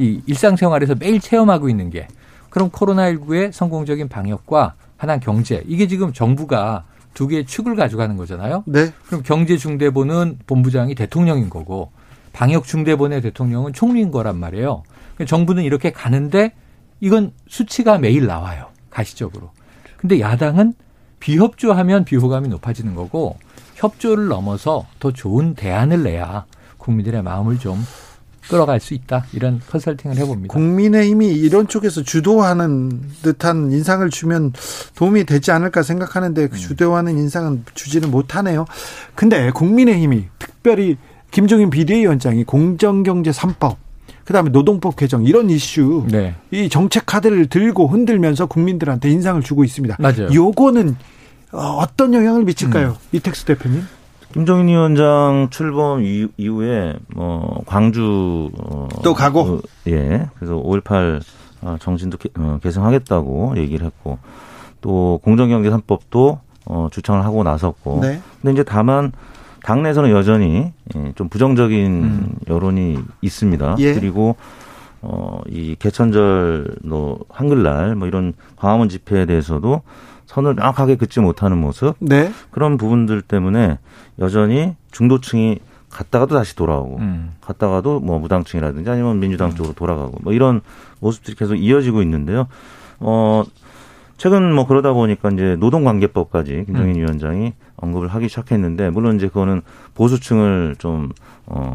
이 일상생활에서 매일 체험하고 있는 게 그럼 코로나19의 성공적인 방역과 하나 경제 이게 지금 정부가 두 개의 축을 가져가는 거잖아요. 네. 그럼 경제 중대본은 본부장이 대통령인 거고 방역 중대본의 대통령은 총리인 거란 말이에요. 정부는 이렇게 가는데 이건 수치가 매일 나와요. 가시적으로. 근데 야당은 비협조하면 비호감이 높아지는 거고 협조를 넘어서 더 좋은 대안을 내야 국민들의 마음을 좀 끌어갈 수 있다 이런 컨설팅을 해봅니다. 국민의힘이 이런 쪽에서 주도하는 듯한 인상을 주면 도움이 되지 않을까 생각하는데 그 음. 주도하는 인상은 주지는 못하네요. 근데 국민의힘이 특별히 김종인 비대위원장이 공정경제 3법 그다음에 노동법 개정 이런 이슈 네. 이 정책 카드를 들고 흔들면서 국민들한테 인상을 주고 있습니다. 맞아요. 요거는 어떤 영향을 미칠까요? 음. 이택수 대표님? 김종인 위원장 출범 이후에 뭐 광주 어, 또 가고 어, 예 그래서 5.18 어, 정신도 개, 어, 얘기를 했고 또 공정경제 3법도 어, 주창을 하고 나섰고 네. 근데 이제 다만 당내에서는 여전히 예, 좀 부정적인 음. 여론이 있습니다. 예. 그리고 어, 이 개천절, 뭐, 한글날, 뭐 이런 광화문 집회에 대해서도 선을 명확하게 긋지 못하는 모습. 네. 그런 부분들 때문에 여전히 중도층이 갔다가도 다시 돌아오고, 음. 갔다가도 뭐 무당층이라든지 아니면 민주당 음. 쪽으로 돌아가고, 뭐 이런 모습들이 계속 이어지고 있는데요. 어, 최근 뭐 그러다 보니까 이제 노동관계법까지 김정인 음. 위원장이 언급을 하기 시작했는데, 물론 이제 그거는 보수층을 좀, 어,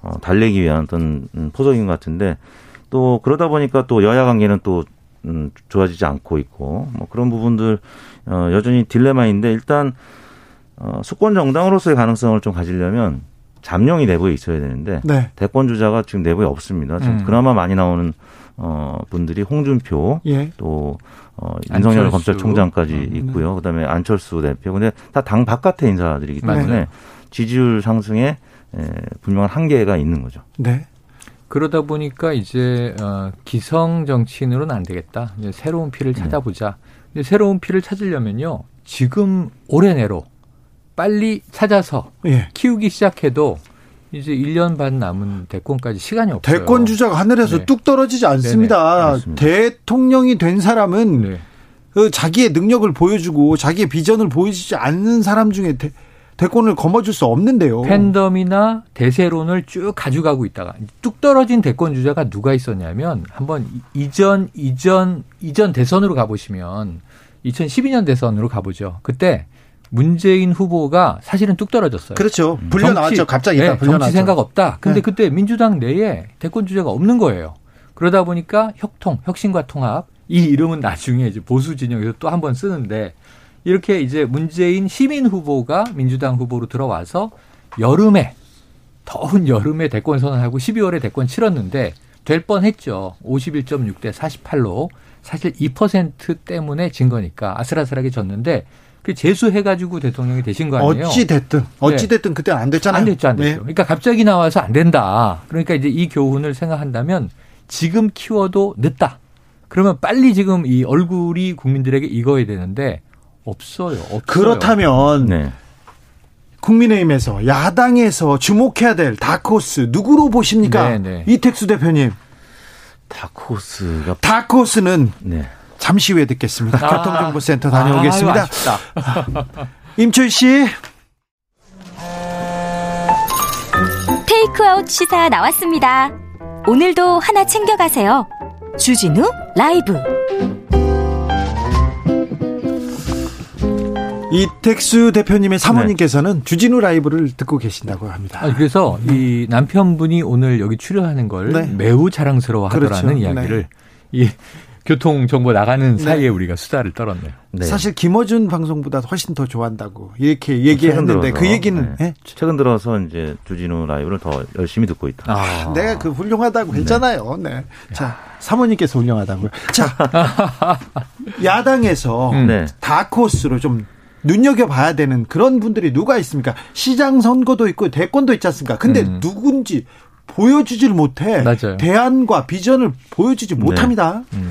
어, 달래기 위한 어떤 음, 포석인 것 같은데 또 그러다 보니까 또 여야 관계는 또 음, 좋아지지 않고 있고 뭐 그런 부분들 어, 여전히 딜레마인데 일단 어, 수권 정당으로서의 가능성을 좀 가지려면 잠룡이 내부에 있어야 되는데 네. 대권 주자가 지금 내부에 없습니다. 지금 음. 그나마 많이 나오는 어, 분들이 홍준표 예. 또 어, 윤석열 검찰총장까지 음. 있고요. 그다음에 안철수 대표. 근데 다 당 바깥의 인사들이기 때문에 네. 지지율 상승에 예, 분명한 한계가 있는 거죠. 네. 그러다 보니까 이제 어, 기성 정치인으로는 안 되겠다. 이제 새로운 피를 네. 찾아보자. 네. 새로운 피를 찾으려면요. 지금 올해 내로 빨리 찾아서 예. 키우기 시작해도 이제 1년 반 남은 대권까지 시간이 없어요. 대권 주자가 하늘에서 네. 뚝 떨어지지 않습니다. 대통령이 된 사람은 네. 그 자기의 능력을 보여주고 자기의 비전을 보여주지 않는 사람 중에 대, 대권을 거머쥘 수 없는데요. 팬덤이나 대세론을 쭉 가져가고 있다가 뚝 떨어진 대권 주자가 누가 있었냐면 한번 이전 이전 이전 대선으로 가보시면 2012년 대선으로 가보죠. 그때 문재인 후보가 사실은 뚝 떨어졌어요. 그렇죠. 불려 나왔죠. 갑자기 네, 정치 생각 없다. 근데 네. 그때 민주당 내에 대권 주자가 없는 거예요. 그러다 보니까 혁통, 혁신과 통합 이 이름은 나중에 이제 보수 진영에서 또 한 번 쓰는데 이렇게 이제 문재인 시민 후보가 민주당 후보로 들어와서 여름에 더운 여름에 대권 선언하고 12월에 대권 치렀는데 될 뻔했죠. 51.6 대 48로 사실 2% 때문에 진 거니까 아슬아슬하게 졌는데 그 재수해가지고 대통령이 되신 거 아니에요? 어찌 됐든 어찌 됐든 네. 그때 안 됐잖아요. 안 됐죠, 안 됐죠. 네. 그러니까 갑자기 나와서 안 된다. 그러니까 이제 이 교훈을 생각한다면 지금 키워도 늦다. 그러면 빨리 지금 이 얼굴이 국민들에게 익어야 되는데 없어요. 없어요. 그렇다면 네. 국민의힘에서 야당에서 주목해야 될 다크호스 누구로 보십니까? 네, 네. 이택수 대표님. 다크호스가 다크호스는 네. 잠시 후에 듣겠습니다. 아. 교통정보센터 다녀오겠습니다. 아, (laughs) 임철 씨. 테이크아웃 시사 나왔습니다. 오늘도 하나 챙겨가세요. 주진우 라이브. 이택수 대표님의 사모님께서는 네. 주진우 라이브를 듣고 계신다고 합니다. 아, 그래서 이 남편분이 오늘 여기 출연하는 걸 네. 매우 자랑스러워 하더라는 그렇죠. 이야기를 네. 이 교통 정보 나가는 네. 사이에 우리가 수다를 떨었네요. 네. 사실 김어준 방송보다 훨씬 더 좋아한다고 이렇게 얘기했는데 그 얘기는 네. 네? 최근 들어서 이제 주진우 라이브를 더 열심히 듣고 있다. 아, 내가 그 훌륭하다고 네. 했잖아요. 네. 자 사모님께서 훌륭하다고요. 자 (laughs) 야당에서 음. 다크호스로 좀 눈여겨봐야 되는 그런 분들이 누가 있습니까? 시장 선거도 있고 대권도 있지 않습니까? 근데 음. 누군지 보여주질 못해. 맞아요. 대안과 비전을 보여주지 네. 못합니다. 음.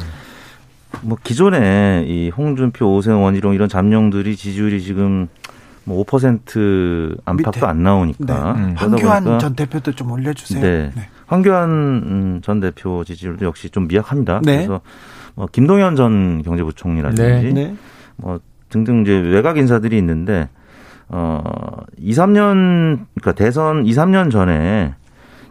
뭐 기존에 이 홍준표, 오세훈, 원희룡 이런 잠룡들이 지지율이 지금 뭐 5% 안팎도 밑에. 안 나오니까. 네. 음. 황교안 전 대표도 좀 올려주세요. 네. 네. 황교안 음, 전 대표 지지율도 역시 좀 미약합니다. 네. 그래서 뭐 김동연 전 경제부총리라든지 네. 뭐 등등 이제 외곽 인사들이 있는데 어 2, 3년 그러니까 대선 2, 3년 전에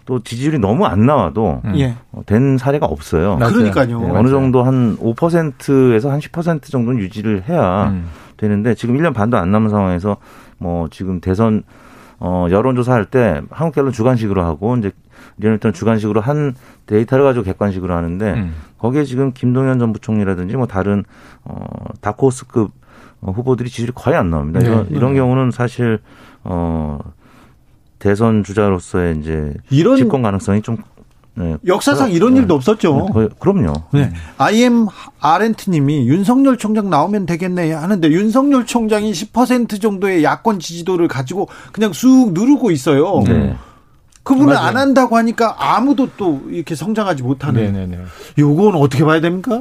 또 지지율이 너무 안 나와도 음. 예. 어, 된 사례가 없어요. 그러니까요. 네, 어느 정도 한 5%에서 한 10% 정도는 유지를 해야 음. 되는데 지금 1년 반도 안 남은 상황에서 뭐 지금 대선 어 여론조사 할 때 한국 갤럽 주관식으로 하고 이제 리얼미터는 주관식으로 한 데이터를 가지고 객관식으로 하는데 음. 거기에 지금 김동연 전 부총리라든지 뭐 다른 어 다크호스급 어, 후보들이 지지율이 거의 안 나옵니다. 네. 이런, 이런 경우는 사실 어 대선 주자로서의 이제 이런 집권 가능성이 좀 네. 역사상 이런 일도 없었죠. 네, 그럼요. 네. IM 아렌트님이 윤석열 총장 나오면 되겠네 하는데 윤석열 총장이 10% 정도의 야권 지지도를 가지고 그냥 쑥 누르고 있어요. 네. 그분은 맞아요. 안 한다고 하니까 아무도 또 이렇게 성장하지 못하는. 네네네. 요건 어떻게 봐야 됩니까?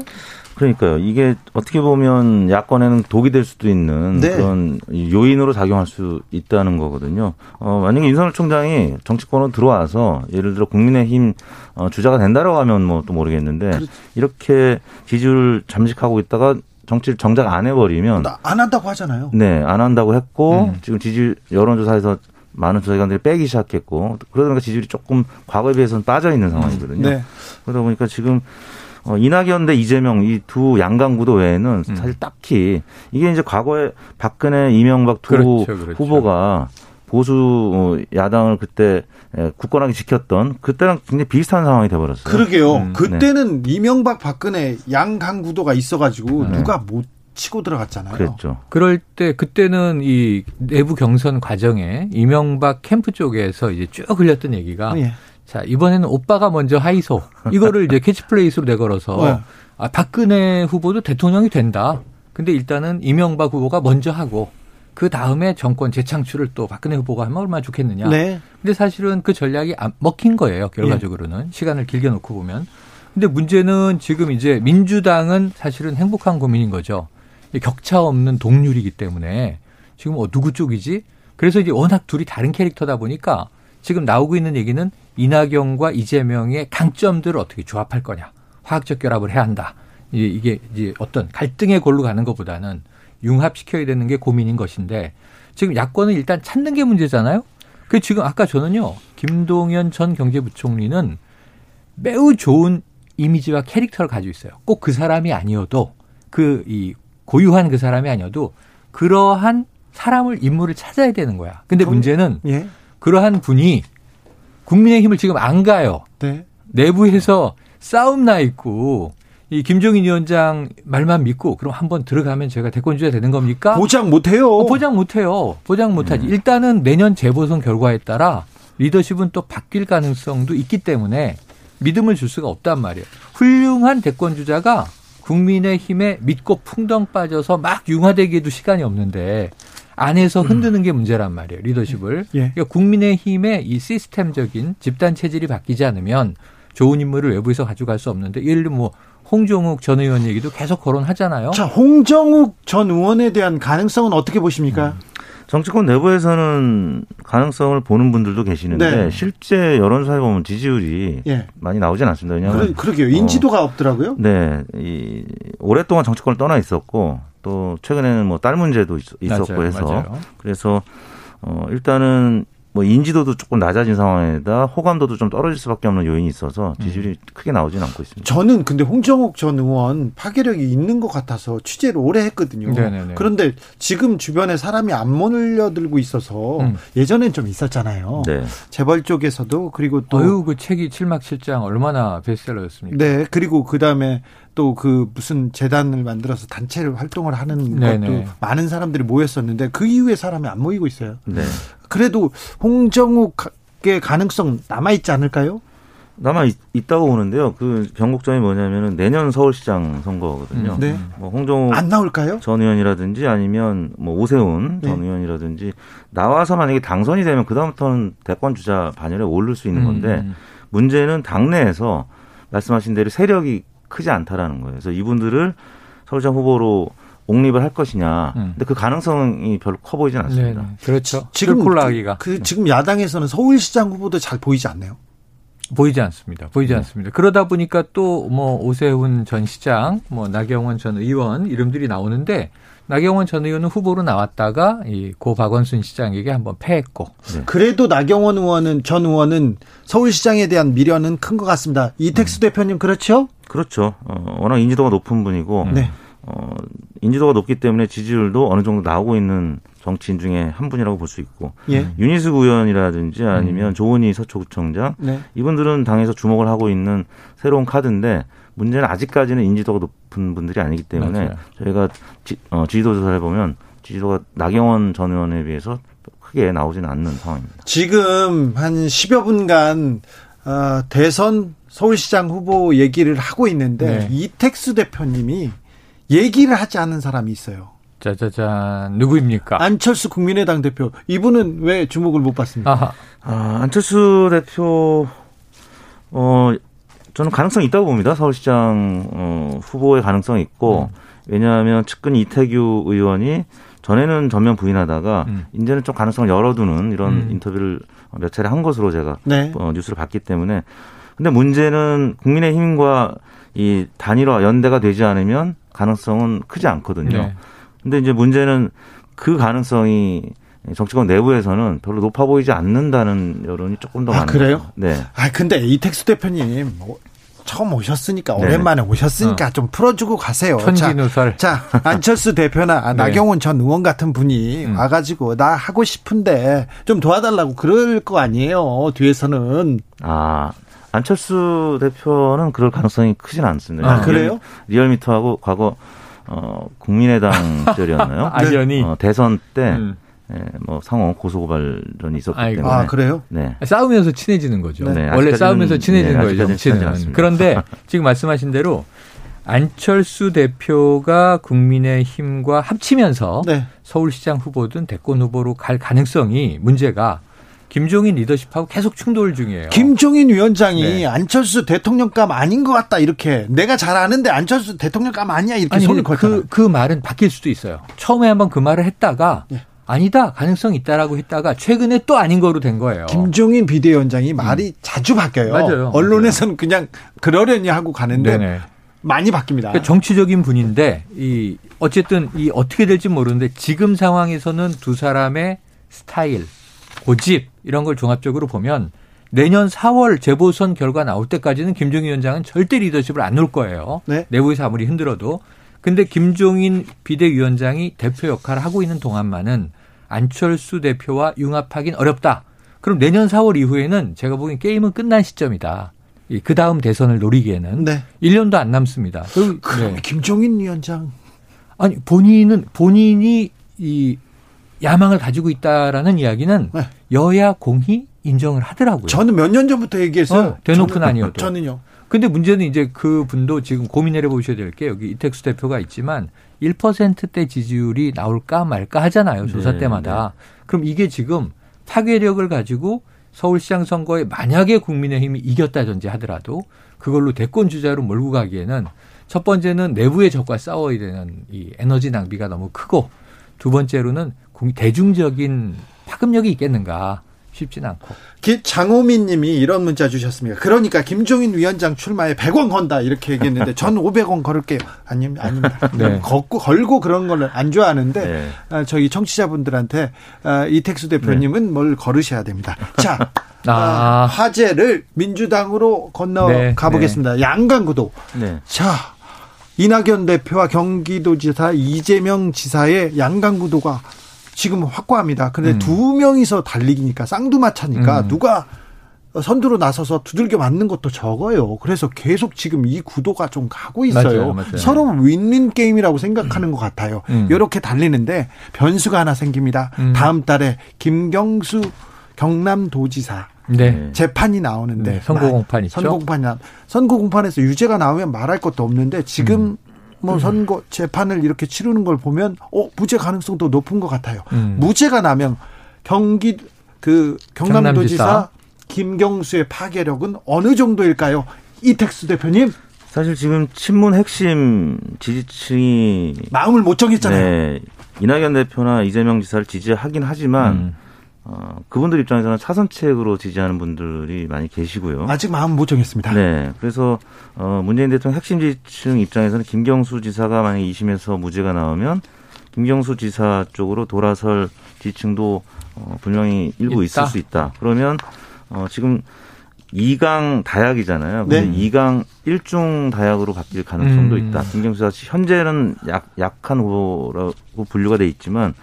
그러니까요. 이게 어떻게 보면 야권에는 독이 될 수도 있는 네. 그런 요인으로 작용할 수 있다는 거거든요. 어, 만약에 윤석열 총장이 정치권으로 들어와서 예를 들어 국민의힘 어, 주자가 된다라고 하면 뭐 또 모르겠는데 그렇지. 이렇게 지지율 잠식하고 있다가 정치를 정작 안 해버리면 안 한다고 하잖아요. 네, 안 한다고 했고 음. 지금 지지 여론조사에서 많은 조사기관들이 빼기 시작했고 그러다 보니까 지지율이 조금 과거에 비해서는 빠져 있는 상황이거든요. 네. 그러다 보니까 지금 어, 이낙연 대 이재명 이 두 양강 구도 외에는 음. 사실 딱히 이게 이제 과거에 박근혜, 이명박 두 그렇죠, 그렇죠. 후보가 보수 어, 야당을 그때 굳건하게 지켰던 그때랑 굉장히 비슷한 상황이 돼버렸어요. 그러게요. 음, 그때는 네. 이명박, 박근혜 양강 구도가 있어가지고 네. 누가 못 치고 들어갔잖아요. 그랬죠. 그럴 때 그때는 이 내부 경선 과정에 이명박 캠프 쪽에서 이제 쭉 흘렸던 얘기가 예. 자 이번에는 오빠가 먼저 하이소 이거를 이제 캐치프레이즈로 내걸어서 네. 아, 박근혜 후보도 대통령이 된다. 근데 일단은 이명박 후보가 먼저 하고 그 다음에 정권 재창출을 또 박근혜 후보가 하면 얼마나 좋겠느냐. 네. 근데 사실은 그 전략이 안 먹힌 거예요. 결과적으로는 예. 시간을 길게 놓고 보면. 근데 문제는 지금 이제 민주당은 사실은 행복한 고민인 거죠. 격차 없는 동률이기 때문에 지금 어, 누구 쪽이지? 그래서 이제 워낙 둘이 다른 캐릭터다 보니까 지금 나오고 있는 얘기는 이낙연과 이재명의 강점들을 어떻게 조합할 거냐. 화학적 결합을 해야 한다. 이게 이제 어떤 갈등의 골로 가는 것보다는 융합시켜야 되는 게 고민인 것인데 지금 야권은 일단 찾는 게 문제잖아요. 그 지금 아까 저는요. 김동연 전 경제부총리는 매우 좋은 이미지와 캐릭터를 가지고 있어요. 꼭 그 사람이 아니어도 그 이 고유한 그 사람이 아니어도 그러한 사람을 인물을 찾아야 되는 거야. 근데 문제는 예. 그러한 분이 국민의힘을 지금 안 가요. 네. 내부에서 싸움 나 있고 이 김종인 위원장 말만 믿고 그럼 한번 들어가면 제가 대권주자 되는 겁니까? 보장 못해요. 어, 보장 못해요. 보장 못하지. 음. 일단은 내년 재보선 결과에 따라 리더십은 또 바뀔 가능성도 있기 때문에 믿음을 줄 수가 없단 말이에요. 훌륭한 대권주자가 국민의힘에 믿고 풍덩 빠져서 막 융화되기에도 시간이 없는데 안에서 흔드는 게 문제란 말이에요. 리더십을. 예. 그러니까 국민의힘의 이 시스템적인 집단 체질이 바뀌지 않으면 좋은 인물을 외부에서 가져갈 수 없는데 예를 들면 뭐 홍정욱 전 의원 얘기도 계속 거론하잖아요. 자, 홍정욱 전 의원에 대한 가능성은 어떻게 보십니까? 음. 정치권 내부에서는 가능성을 보는 분들도 계시는데 네. 실제 여론조사에 보면 지지율이 예. 많이 나오진 않습니다. 왜냐하면 그러, 게요 인지도가 어, 없더라고요. 네, 이 오랫동안 정치권을 떠나 있었고 또 최근에는 뭐 딸 문제도 있, 었고 해서 맞아요. 그래서 어 일단은 뭐 인지도도 조금 낮아진 상황에다 호감도도 좀 떨어질 수밖에 없는 요인이 있어서 지지율이 음. 크게 나오지는 않고 있습니다. 저는 근데 홍정욱 전 의원 파괴력이 있는 것 같아서 취재를 오래 했거든요. 네네네. 그런데 지금 주변에 사람이 안 몰려들고 있어서 음. 예전엔 좀 있었잖아요. 네. 재벌 쪽에서도 그리고 또 어유 그 책이 칠막칠장 얼마나 베스트셀러였습니까? 네. 그리고 그 다음에 또 그 무슨 재단을 만들어서 단체를 활동을 하는 네네. 것도 많은 사람들이 모였었는데 그 이후에 사람이 안 모이고 있어요. 네. 그래도 홍정욱의 가능성 남아 있지 않을까요? 남아 있, 다고 보는데요. 그 변곡점이 뭐냐면은 내년 서울시장 선거거든요. 음, 네. 뭐 홍정욱 안 나올까요? 전 의원이라든지 아니면 뭐 오세훈 네. 전 의원이라든지 나와서 만약에 당선이 되면 그 다음부터는 대권 주자 반열에 오를 수 있는 건데 음. 문제는 당내에서 말씀하신 대로 세력이 크지 않다라는 거예요. 그래서 이분들을 서울시장 후보로 옹립을 할 것이냐. 음. 근데 그 가능성이 별로 커 보이진 않습니다. 네네. 그렇죠. 지금 콜라하기가 그, 그 지금 야당에서는 서울시장 후보도 잘 보이지 않네요. 보이지 않습니다. 보이지 네. 않습니다. 그러다 보니까 또 뭐 오세훈 전 시장, 뭐 나경원 전 의원 이름들이 나오는데 나경원 전 의원은 후보로 나왔다가 이 고 박원순 시장에게 한번 패했고. 네. 그래도 나경원 의원은 전 의원은 서울시장에 대한 미련은 큰 것 같습니다. 이택수 음. 대표님 그렇죠? 그렇죠. 어, 워낙 인지도가 높은 분이고. 네. 어, 인지도가 높기 때문에 지지율도 어느 정도 나오고 있는 정치인 중에 한 분이라고 볼 수 있고 예. 윤희숙 의원이라든지 아니면 음. 조은희 서초구청장 네. 이분들은 당에서 주목을 하고 있는 새로운 카드인데 문제는 아직까지는 인지도가 높은 분들이 아니기 때문에 맞아요. 저희가 지, 어, 지지도 조사를 보면 지지도가 나경원 전 의원에 비해서 크게 나오지는 않는 상황입니다. 지금 한 10여 분간 어, 대선 서울시장 후보 얘기를 하고 있는데 네. 이택수 대표님이 얘기를 하지 않는 사람이 있어요. 짜자잔 누구입니까? 안철수 국민의당 대표. 이분은 왜 주목을 못 받습니까? 아하. 아, 안철수 대표 어 저는 가능성이 있다고 봅니다. 서울시장 어, 후보의 가능성이 있고 음. 왜냐하면 측근 이태규 의원이 전에는 전면 부인하다가 음. 이제는 좀 가능성을 열어두는 이런 음. 인터뷰를 몇 차례 한 것으로 제가 네. 어, 뉴스를 봤기 때문에 근데 문제는 국민의힘과 이 단일화 연대가 되지 않으면 가능성은 크지 않거든요. 네. 근데 이제 문제는 그 가능성이 정치권 내부에서는 별로 높아 보이지 않는다는 여론이 조금 더 아, 많아요. 그래요? 네. 아 근데 이택수 대표님 뭐 처음 오셨으니까 네. 오랜만에 오셨으니까 어. 좀 풀어주고 가세요. 천지누설. 자, 자 안철수 (laughs) 대표나 네. 나경원 전 의원 같은 분이 음. 와가지고 나 하고 싶은데 좀 도와달라고 그럴 거 아니에요. 뒤에서는. 아 안철수 대표는 그럴 가능성이 크진 않습니다. 아, 그래요? 리얼미터하고 과거 어, 국민의당 (laughs) 시절이었나요? 아연이 어, 대선 때 음. 예, 뭐 상호 고소고발론이 있었기 아이고. 때문에 아 그래요? 네 싸우면서 친해지는 거죠. 네. 원래 싸우면서 친해지는 네, 거예요. 정치는. 그런데 (laughs) 지금 말씀하신 대로 안철수 대표가 국민의힘과 합치면서 네. 서울시장 후보든 대권 후보로 갈 가능성이 문제가 김종인 리더십하고 계속 충돌 중이에요. 김종인 위원장이 네. 안철수 대통령감 아닌 것 같다 이렇게 내가 잘 아는데 안철수 대통령감 아니야 이렇게 아니, 손을 걸잖아요. 그, 그 말은 바뀔 수도 있어요. 처음에 한번 그 말을 했다가 네. 아니다 가능성 있다라고 했다가 최근에 또 아닌 거로 된 거예요. 김종인 비대위원장이 말이 음. 자주 바뀌어요. 맞아요. 언론에서는 맞아요. 그냥 그러려니 하고 가는데 네네. 많이 바뀝니다. 그러니까 정치적인 분인데 이 어쨌든 이 어떻게 될지 모르는데 지금 상황에서는 두 사람의 스타일 고집 이런 걸 종합적으로 보면 내년 4월 재보선 결과 나올 때까지는 김종인 위원장은 절대 리더십을 안 놓을 거예요. 네. 내부에서 아무리 힘들어도. 근데 김종인 비대위원장이 대표 역할을 하고 있는 동안만은 안철수 대표와 융합하긴 어렵다. 그럼 내년 4월 이후에는 제가 보기엔 게임은 끝난 시점이다. 그 다음 대선을 노리기에는 네. 1년도 안 남습니다. 그, 네. 김종인 위원장 아니 본인은 본인이 이 야망을 가지고 있다라는 이야기는 네. 여야 공히 인정을 하더라고요. 저는 몇 년 전부터 얘기했어요. 어, 대놓고는 아니어도. 저는요. 근데 문제는 이제 그 분도 지금 고민해 보셔야 될 게 여기 이택수 대표가 있지만 1%대 지지율이 나올까 말까 하잖아요. 조사 네, 때마다. 네. 그럼 이게 지금 파괴력을 가지고 서울시장 선거에 만약에 국민의힘이 이겼다든지 하더라도 그걸로 대권 주자로 몰고 가기에는 첫 번째는 내부의 적과 싸워야 되는 이 에너지 낭비가 너무 크고 두 번째로는 대중적인 파급력이 있겠는가 쉽지는 않고. 장호민 님이 이런 문자 주셨습니다. 그러니까 김종인 위원장 출마에 100원 건다 이렇게 얘기했는데 저는 500원 (laughs) 걸을게요. 아니, 아닙니다. (laughs) 네. 걷고 걸고 그런 걸 안 좋아하는데 네. 아, 저희 청취자분들한테 아, 이택수 대표님은 네. 뭘 걸으셔야 됩니다. 자. (laughs) 아. 아, 화제를 민주당으로 건너가 네. 보겠습니다. 네. 양강구도. 네. 자, 이낙연 대표와 경기도지사 이재명 지사의 양강구도가 지금 확고합니다. 근데 음. 두 명이서 달리기니까 쌍두마차니까 음. 누가 선두로 나서서 두들겨 맞는 것도 적어요. 그래서 계속 지금 이 구도가 좀 가고 있어요. 맞아요, 맞아요. 서로 윈윈 게임이라고 생각하는 음. 것 같아요. 음. 이렇게 달리는데 변수가 하나 생깁니다. 음. 다음 달에 김경수 경남도지사 네. 재판이 나오는데 네, 선고 공판 있죠. 선고 공판이 나 선고 공판에서 유죄가 나오면 말할 것도 없는데 지금 음. 뭐 선거 재판을 이렇게 치르는 걸 보면 어 무죄 가능성도 높은 것 같아요. 음. 무죄가 나면 경기 그 경남도지사 김경수의 파괴력은 어느 정도일까요? 이택수 대표님. 사실 지금 친문 핵심 지지층이 마음을 못 정했잖아요. 네. 이낙연 대표나 이재명 지사를 지지하긴 하지만 음. 어, 그분들 입장에서는 차선책으로 지지하는 분들이 많이 계시고요. 아직 마음 못 정했습니다. 네. 그래서 어, 문재인 대통령 핵심 지지층 입장에서는 김경수 지사가 만약 2심에서 무죄가 나오면 김경수 지사 쪽으로 돌아설 지지층도 어, 분명히 일부 있다. 있을 수 있다. 그러면 어, 지금 2강 다약이잖아요. 근데 네. 2강 1중 다약으로 바뀔 가능성도 음. 있다. 김경수 지사 현재는 약, 약한 후보라고 분류가 돼 있지만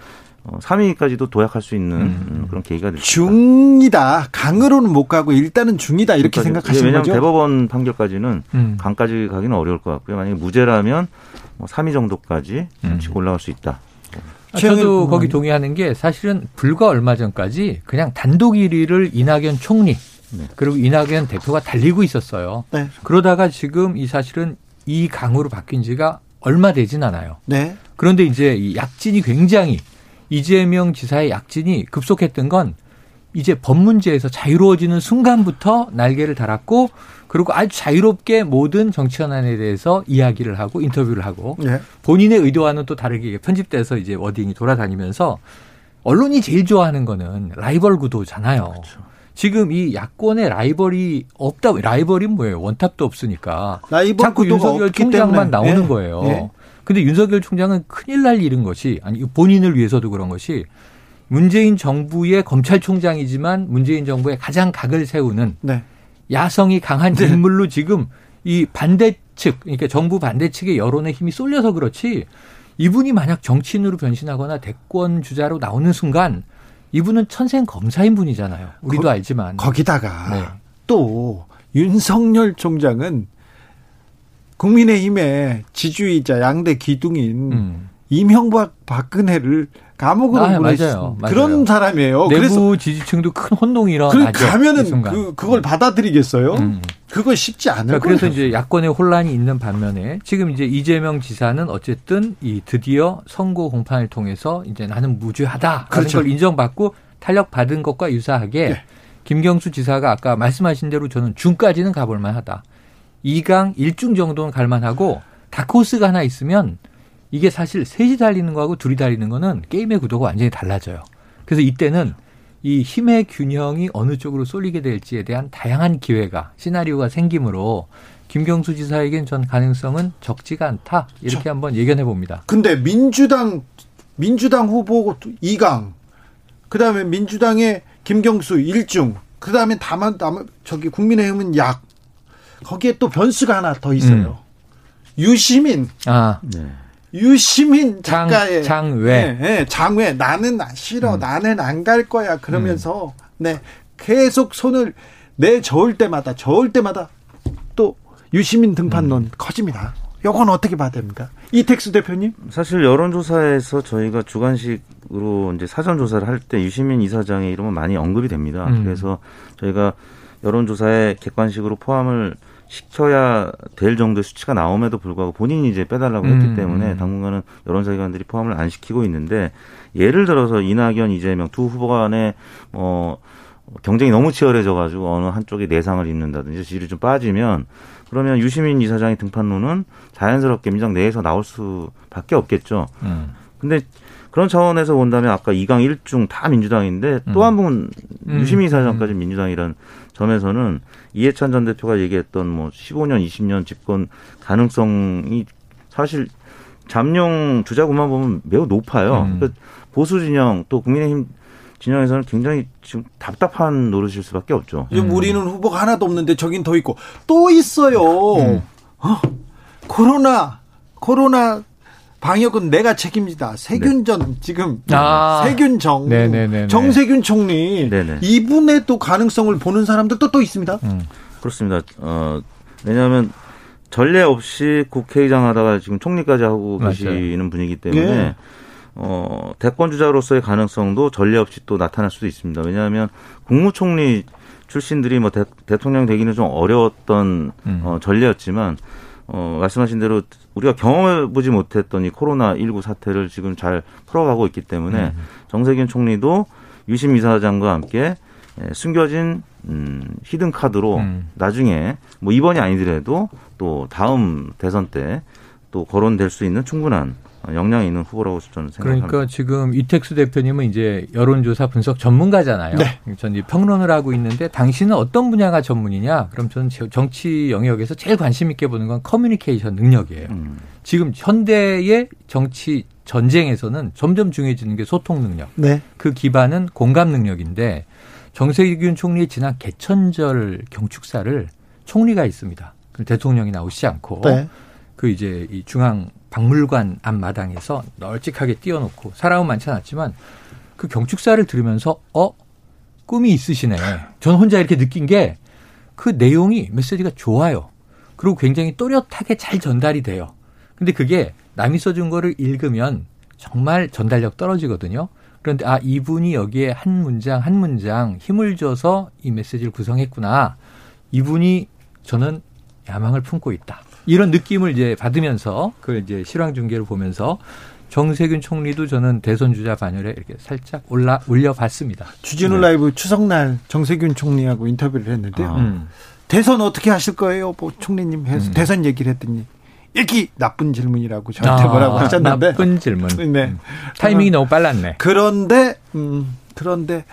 3위까지도 어, 도약할 수 있는 음. 음. 그런 계기가 될 중이다. 강으로는 못 가고 일단은 중이다 이렇게 생각하시는 왜냐하면 거죠? 대법원 판결까지는 음. 강까지 가기는 어려울 것 같고요. 만약에 무죄라면 3위 뭐 정도까지 음. 치고 올라갈 수 있다. 아, 저도 거기 동의하는 게 사실은 불과 얼마 전까지 그냥 단독 1위를 이낙연 총리 네. 그리고 이낙연 대표가 달리고 있었어요. 네. 그러다가 지금 이 사실은 이 강으로 바뀐 지가 얼마 되진 않아요. 네. 그런데 이제 이 약진이 굉장히 이재명 지사의 약진이 급속했던 건 이제 법 문제에서 자유로워지는 순간부터 날개를 달았고 그리고 아주 자유롭게 모든 정치 현안에 대해서 이야기를 하고 인터뷰를 하고 네. 본인의 의도와는 또 다르게 편집돼서 이제 wording이 돌아다니면서 언론이 제일 좋아하는 거는 라이벌 구도잖아요. 그렇죠. 지금 이 야권의 라이벌이 없다. 라이벌이 뭐예요? 원탑도 없으니까. 라이벌 자꾸 윤석열 총장만 때문에. 나오는 네. 거예요. 네. 근데 윤석열 총장은 큰일 날 일인 것이 아니 본인을 위해서도 그런 것이 문재인 정부의 검찰총장이지만 문재인 정부의 가장 각을 세우는 네. 야성이 강한 네. 인물로 지금 이 반대측 그러니까 정부 반대측의 여론의 힘이 쏠려서 그렇지 이분이 만약 정치인으로 변신하거나 대권 주자로 나오는 순간 이분은 천생 검사인 분이잖아요. 우리도 거, 알지만 거기다가 네. 또 윤석열 총장은 국민의힘의 지주이자 양대 기둥인 음. 이명박 박근혜를 감옥으로 아, 보내신 그런 사람이에요. 내부 그래서 지지층도 큰 혼동이 일어나죠. 가면은 그, 그걸 음. 받아들이겠어요? 음. 그거 쉽지 않을 그러니까 그래서 이제 야권의 혼란이 있는 반면에 지금 이제 이재명 지사는 어쨌든 이 드디어 선거 공판을 통해서 이제 나는 무죄하다 그렇죠. 걸 인정받고 탄력 받은 것과 유사하게 네. 김경수 지사가 아까 말씀하신 대로 저는 중까지는 가볼 만하다. 2강 1중 정도는 갈 만하고 다코스가 하나 있으면 이게 사실 셋이 달리는 거하고 둘이 달리는 거는 게임의 구도가 완전히 달라져요. 그래서 이때는 이 힘의 균형이 어느 쪽으로 쏠리게 될지에 대한 다양한 기회가 시나리오가 생기므로 김경수 지사에겐 전 가능성은 적지가 않다 이렇게 저, 한번 예견해 봅니다. 근데 민주당 민주당 후보 2강 그다음에 민주당의 김경수 1중 그다음에 다만 다만 저기 국민의힘은 약 거기에 또 변수가 하나 더 있어요. 음. 유시민 아 네. 유시민 작가의 장, 장외 네, 네, 장외 나는 싫어 음. 나는 안 갈 거야 그러면서 음. 네 계속 손을 내 저을 때마다 저을 때마다 또 유시민 등판론 음. 커집니다. 요건 어떻게 봐야 됩니까? 이택수 대표님? 사실 여론조사에서 저희가 주관식으로 이제 사전조사를 할 때 유시민 이사장의 이름은 많이 언급이 됩니다. 음. 그래서 저희가 여론조사에 객관식으로 포함을 시켜야 될 정도의 수치가 나옴에도 불구하고 본인이 이제 빼달라고 했기 음, 때문에 음. 당분간은 여론사기관들이 포함을 안 시키고 있는데 예를 들어서 이낙연, 이재명 두 후보 간에 뭐 경쟁이 너무 치열해져 가지고 어느 한쪽이 내상을 입는다든지 지지율이 좀 빠지면 그러면 유시민 이사장의 등판론은 자연스럽게 민주당 내에서 나올 수밖에 없겠죠. 음. 근데 그런 차원에서 본다면 아까 2강 1중 다 민주당인데 또 한 분 유시민 이사장까지 음. 민주당이란 점에서는 이해찬 전 대표가 얘기했던 뭐 15년, 20년 집권 가능성이 사실 잠룡 주자구만 보면 매우 높아요. 음. 그러니까 보수 진영 또 국민의힘 진영에서는 굉장히 지금 답답한 노릇일 수밖에 없죠. 지금 음. 우리는 후보가 하나도 없는데 저긴 더 있고 또 있어요. 음. 어? 코로나 코로나 방역은 내가 책임지다. 세균전 네. 지금 아. 세균정 네네네네. 정세균 총리 네네. 이분의 또 가능성을 보는 사람들도 또 있습니다. 음. 그렇습니다. 어, 왜냐하면 전례 없이 국회의장 하다가 지금 총리까지 하고 맞아요. 계시는 분이기 때문에 네. 어, 대권 주자로서의 가능성도 전례 없이 또 나타날 수도 있습니다. 왜냐하면 국무총리 출신들이 뭐 대, 통령 되기는 좀 어려웠던 음. 어, 전례였지만 어, 말씀하신 대로 우리가 경험해 보지 못했던 이 코로나 19 사태를 지금 잘 풀어가고 있기 때문에 음. 정세균 총리도 유심 이사장과 함께 예, 숨겨진 음, 히든 카드로 음. 나중에 뭐 이번이 아니더라도 또 다음 대선 때 또 거론될 수 있는 충분한 역량이 있는 후보라고 저는 생각합니다. 그러니까 지금 이택수 대표님은 이제 여론조사 분석 전문가잖아요. 네. 저는 평론을 하고 있는데 당신은 어떤 분야가 전문이냐? 그럼 저는 정치 영역에서 제일 관심 있게 보는 건 커뮤니케이션 능력이에요. 음. 지금 현대의 정치 전쟁에서는 점점 중요해지는 게 소통 능력. 네. 그 기반은 공감 능력인데 정세균 총리의 지난 개천절 경축사를 총리가 있습니다. 대통령이 나오시지 않고 네. 그 이제 이 중앙 박물관 앞마당에서 널찍하게 띄워놓고 사람은 많지 않았지만 그 경축사를 들으면서 어 꿈이 있으시네. 저는 혼자 이렇게 느낀 게 그 내용이 메시지가 좋아요. 그리고 굉장히 또렷하게 잘 전달이 돼요. 근데 그게 남이 써준 거를 읽으면 정말 전달력 떨어지거든요. 그런데 아 이분이 여기에 한 문장 한 문장 힘을 줘서 이 메시지를 구성했구나. 이분이 저는 야망을 품고 있다. 이런 느낌을 이제 받으면서 그 이제 실황 중계를 보면서 정세균 총리도 저는 대선 주자 반열에 이렇게 살짝 올라 올려봤습니다. 주진우 네. 라이브 추석날 정세균 총리하고 인터뷰를 했는데요. 아. 음. 대선 어떻게 하실 거예요? 뭐 총리님 해서 음. 대선 얘기를 했더니 이렇게 나쁜 질문이라고 저한테 아, 뭐라고 하셨는데 나쁜 질문. (laughs) 네. 음. 타이밍이 너무 빨랐네. 그런데 음, 그런데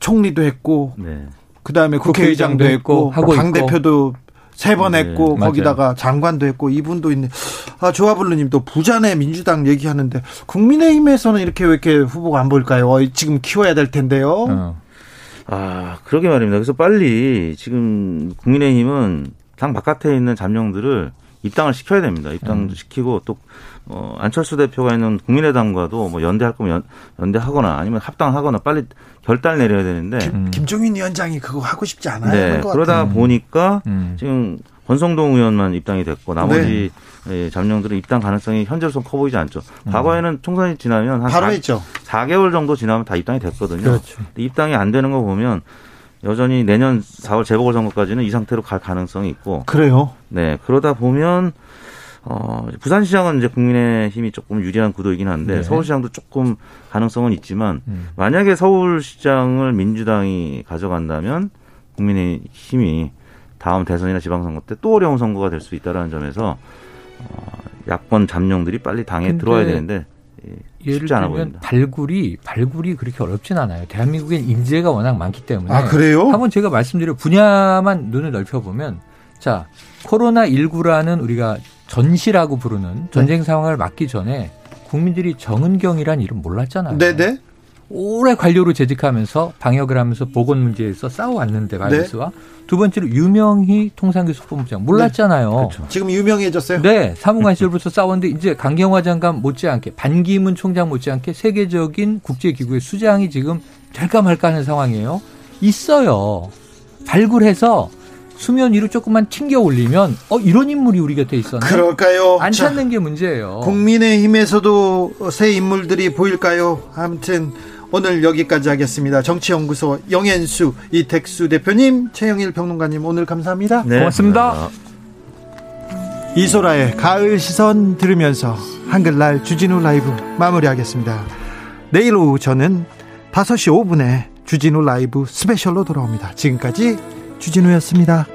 총리도 했고 네. 그다음에 국회의장도, 했고, 했고 당 대표도 세번 네, 했고 네, 거기다가 장관도 했고 이분도 있네. 아 조합을루님 또 부자네 민주당 얘기하는데 국민의힘에서는 이렇게 왜 이렇게 후보가 안 보일까요? 어, 지금 키워야 될 텐데요. 어. 아 그러게 말입니다. 그래서 빨리 지금 국민의힘은 당 바깥에 있는 잠룡들을 입당을 시켜야 됩니다. 입당도 음. 시키고 또 어, 안철수 대표가 있는 국민의당과도 뭐 연대할 거면 연, 연대하거나 아니면 합당하거나 빨리 결단을 내려야 되는데 김, 김종인 위원장이 그거 하고 싶지 않아요. 네, 그러다 보니까 음. 지금 권성동 의원만 입당이 됐고 나머지 네. 예, 잠룡들은 입당 가능성이 현재로서 커 보이지 않죠. 음. 과거에는 총선이 지나면 한 바로 4, 했죠. 4개월 정도 지나면 다 입당이 됐거든요. 그렇죠. 입당이 안 되는 거 보면 여전히 내년 4월 재보궐선거까지는 이 상태로 갈 가능성이 있고. 그래요? 네. 그러다 보면 어, 부산시장은 이제 국민의힘이 조금 유리한 구도이긴 한데 네. 서울시장도 조금 가능성은 있지만 음. 만약에 서울시장을 민주당이 가져간다면 국민의힘이 다음 대선이나 지방선거 때 또 어려운 선거가 될 수 있다라는 점에서 어, 야권 잠룡들이 빨리 당에 들어와야 되는데 예, 예를 들면 보입니다. 발굴이 발굴이 그렇게 어렵진 않아요. 대한민국엔 인재가 워낙 많기 때문에. 아 그래요? 한번 제가 말씀드려 분야만 눈을 넓혀 보면 자 코로나 19라는 우리가 전시라고 부르는 전쟁 네. 상황을 막기 전에 국민들이 정은경이란 이름 몰랐잖아요. 네네. 오래 관료로 재직하면서 방역을 하면서 보건 문제에서 싸워왔는데 바이러스와 네. 두 번째로 유명희 통상교수 본부장 몰랐잖아요. 네. 그렇죠. 지금 유명해졌어요? 네, 사무관 시절부터 (laughs) 싸웠는데 이제 강경화 장관 못지않게 반기문 총장 못지않게 세계적인 국제기구의 수장이 지금 될까 말까 하는 상황이에요. 있어요. 발굴해서 수면 위로 조금만 튕겨 올리면 어 이런 인물이 우리 곁에 있었네. 그럴까요? 안 찾는 자, 게 문제예요. 국민의힘에서도 새 인물들이 보일까요? 아무튼 오늘 여기까지 하겠습니다. 정치연구소 영앤수 이택수 대표님, 최영일 평론가님 오늘 감사합니다. 네, 고맙습니다. 감사합니다. 이소라의 가을 시선 들으면서 한글날 주진우 라이브 마무리하겠습니다. 내일 오후 저는 5시 5분에 주진우 라이브 스페셜로 돌아옵니다. 지금까지 주진우였습니다.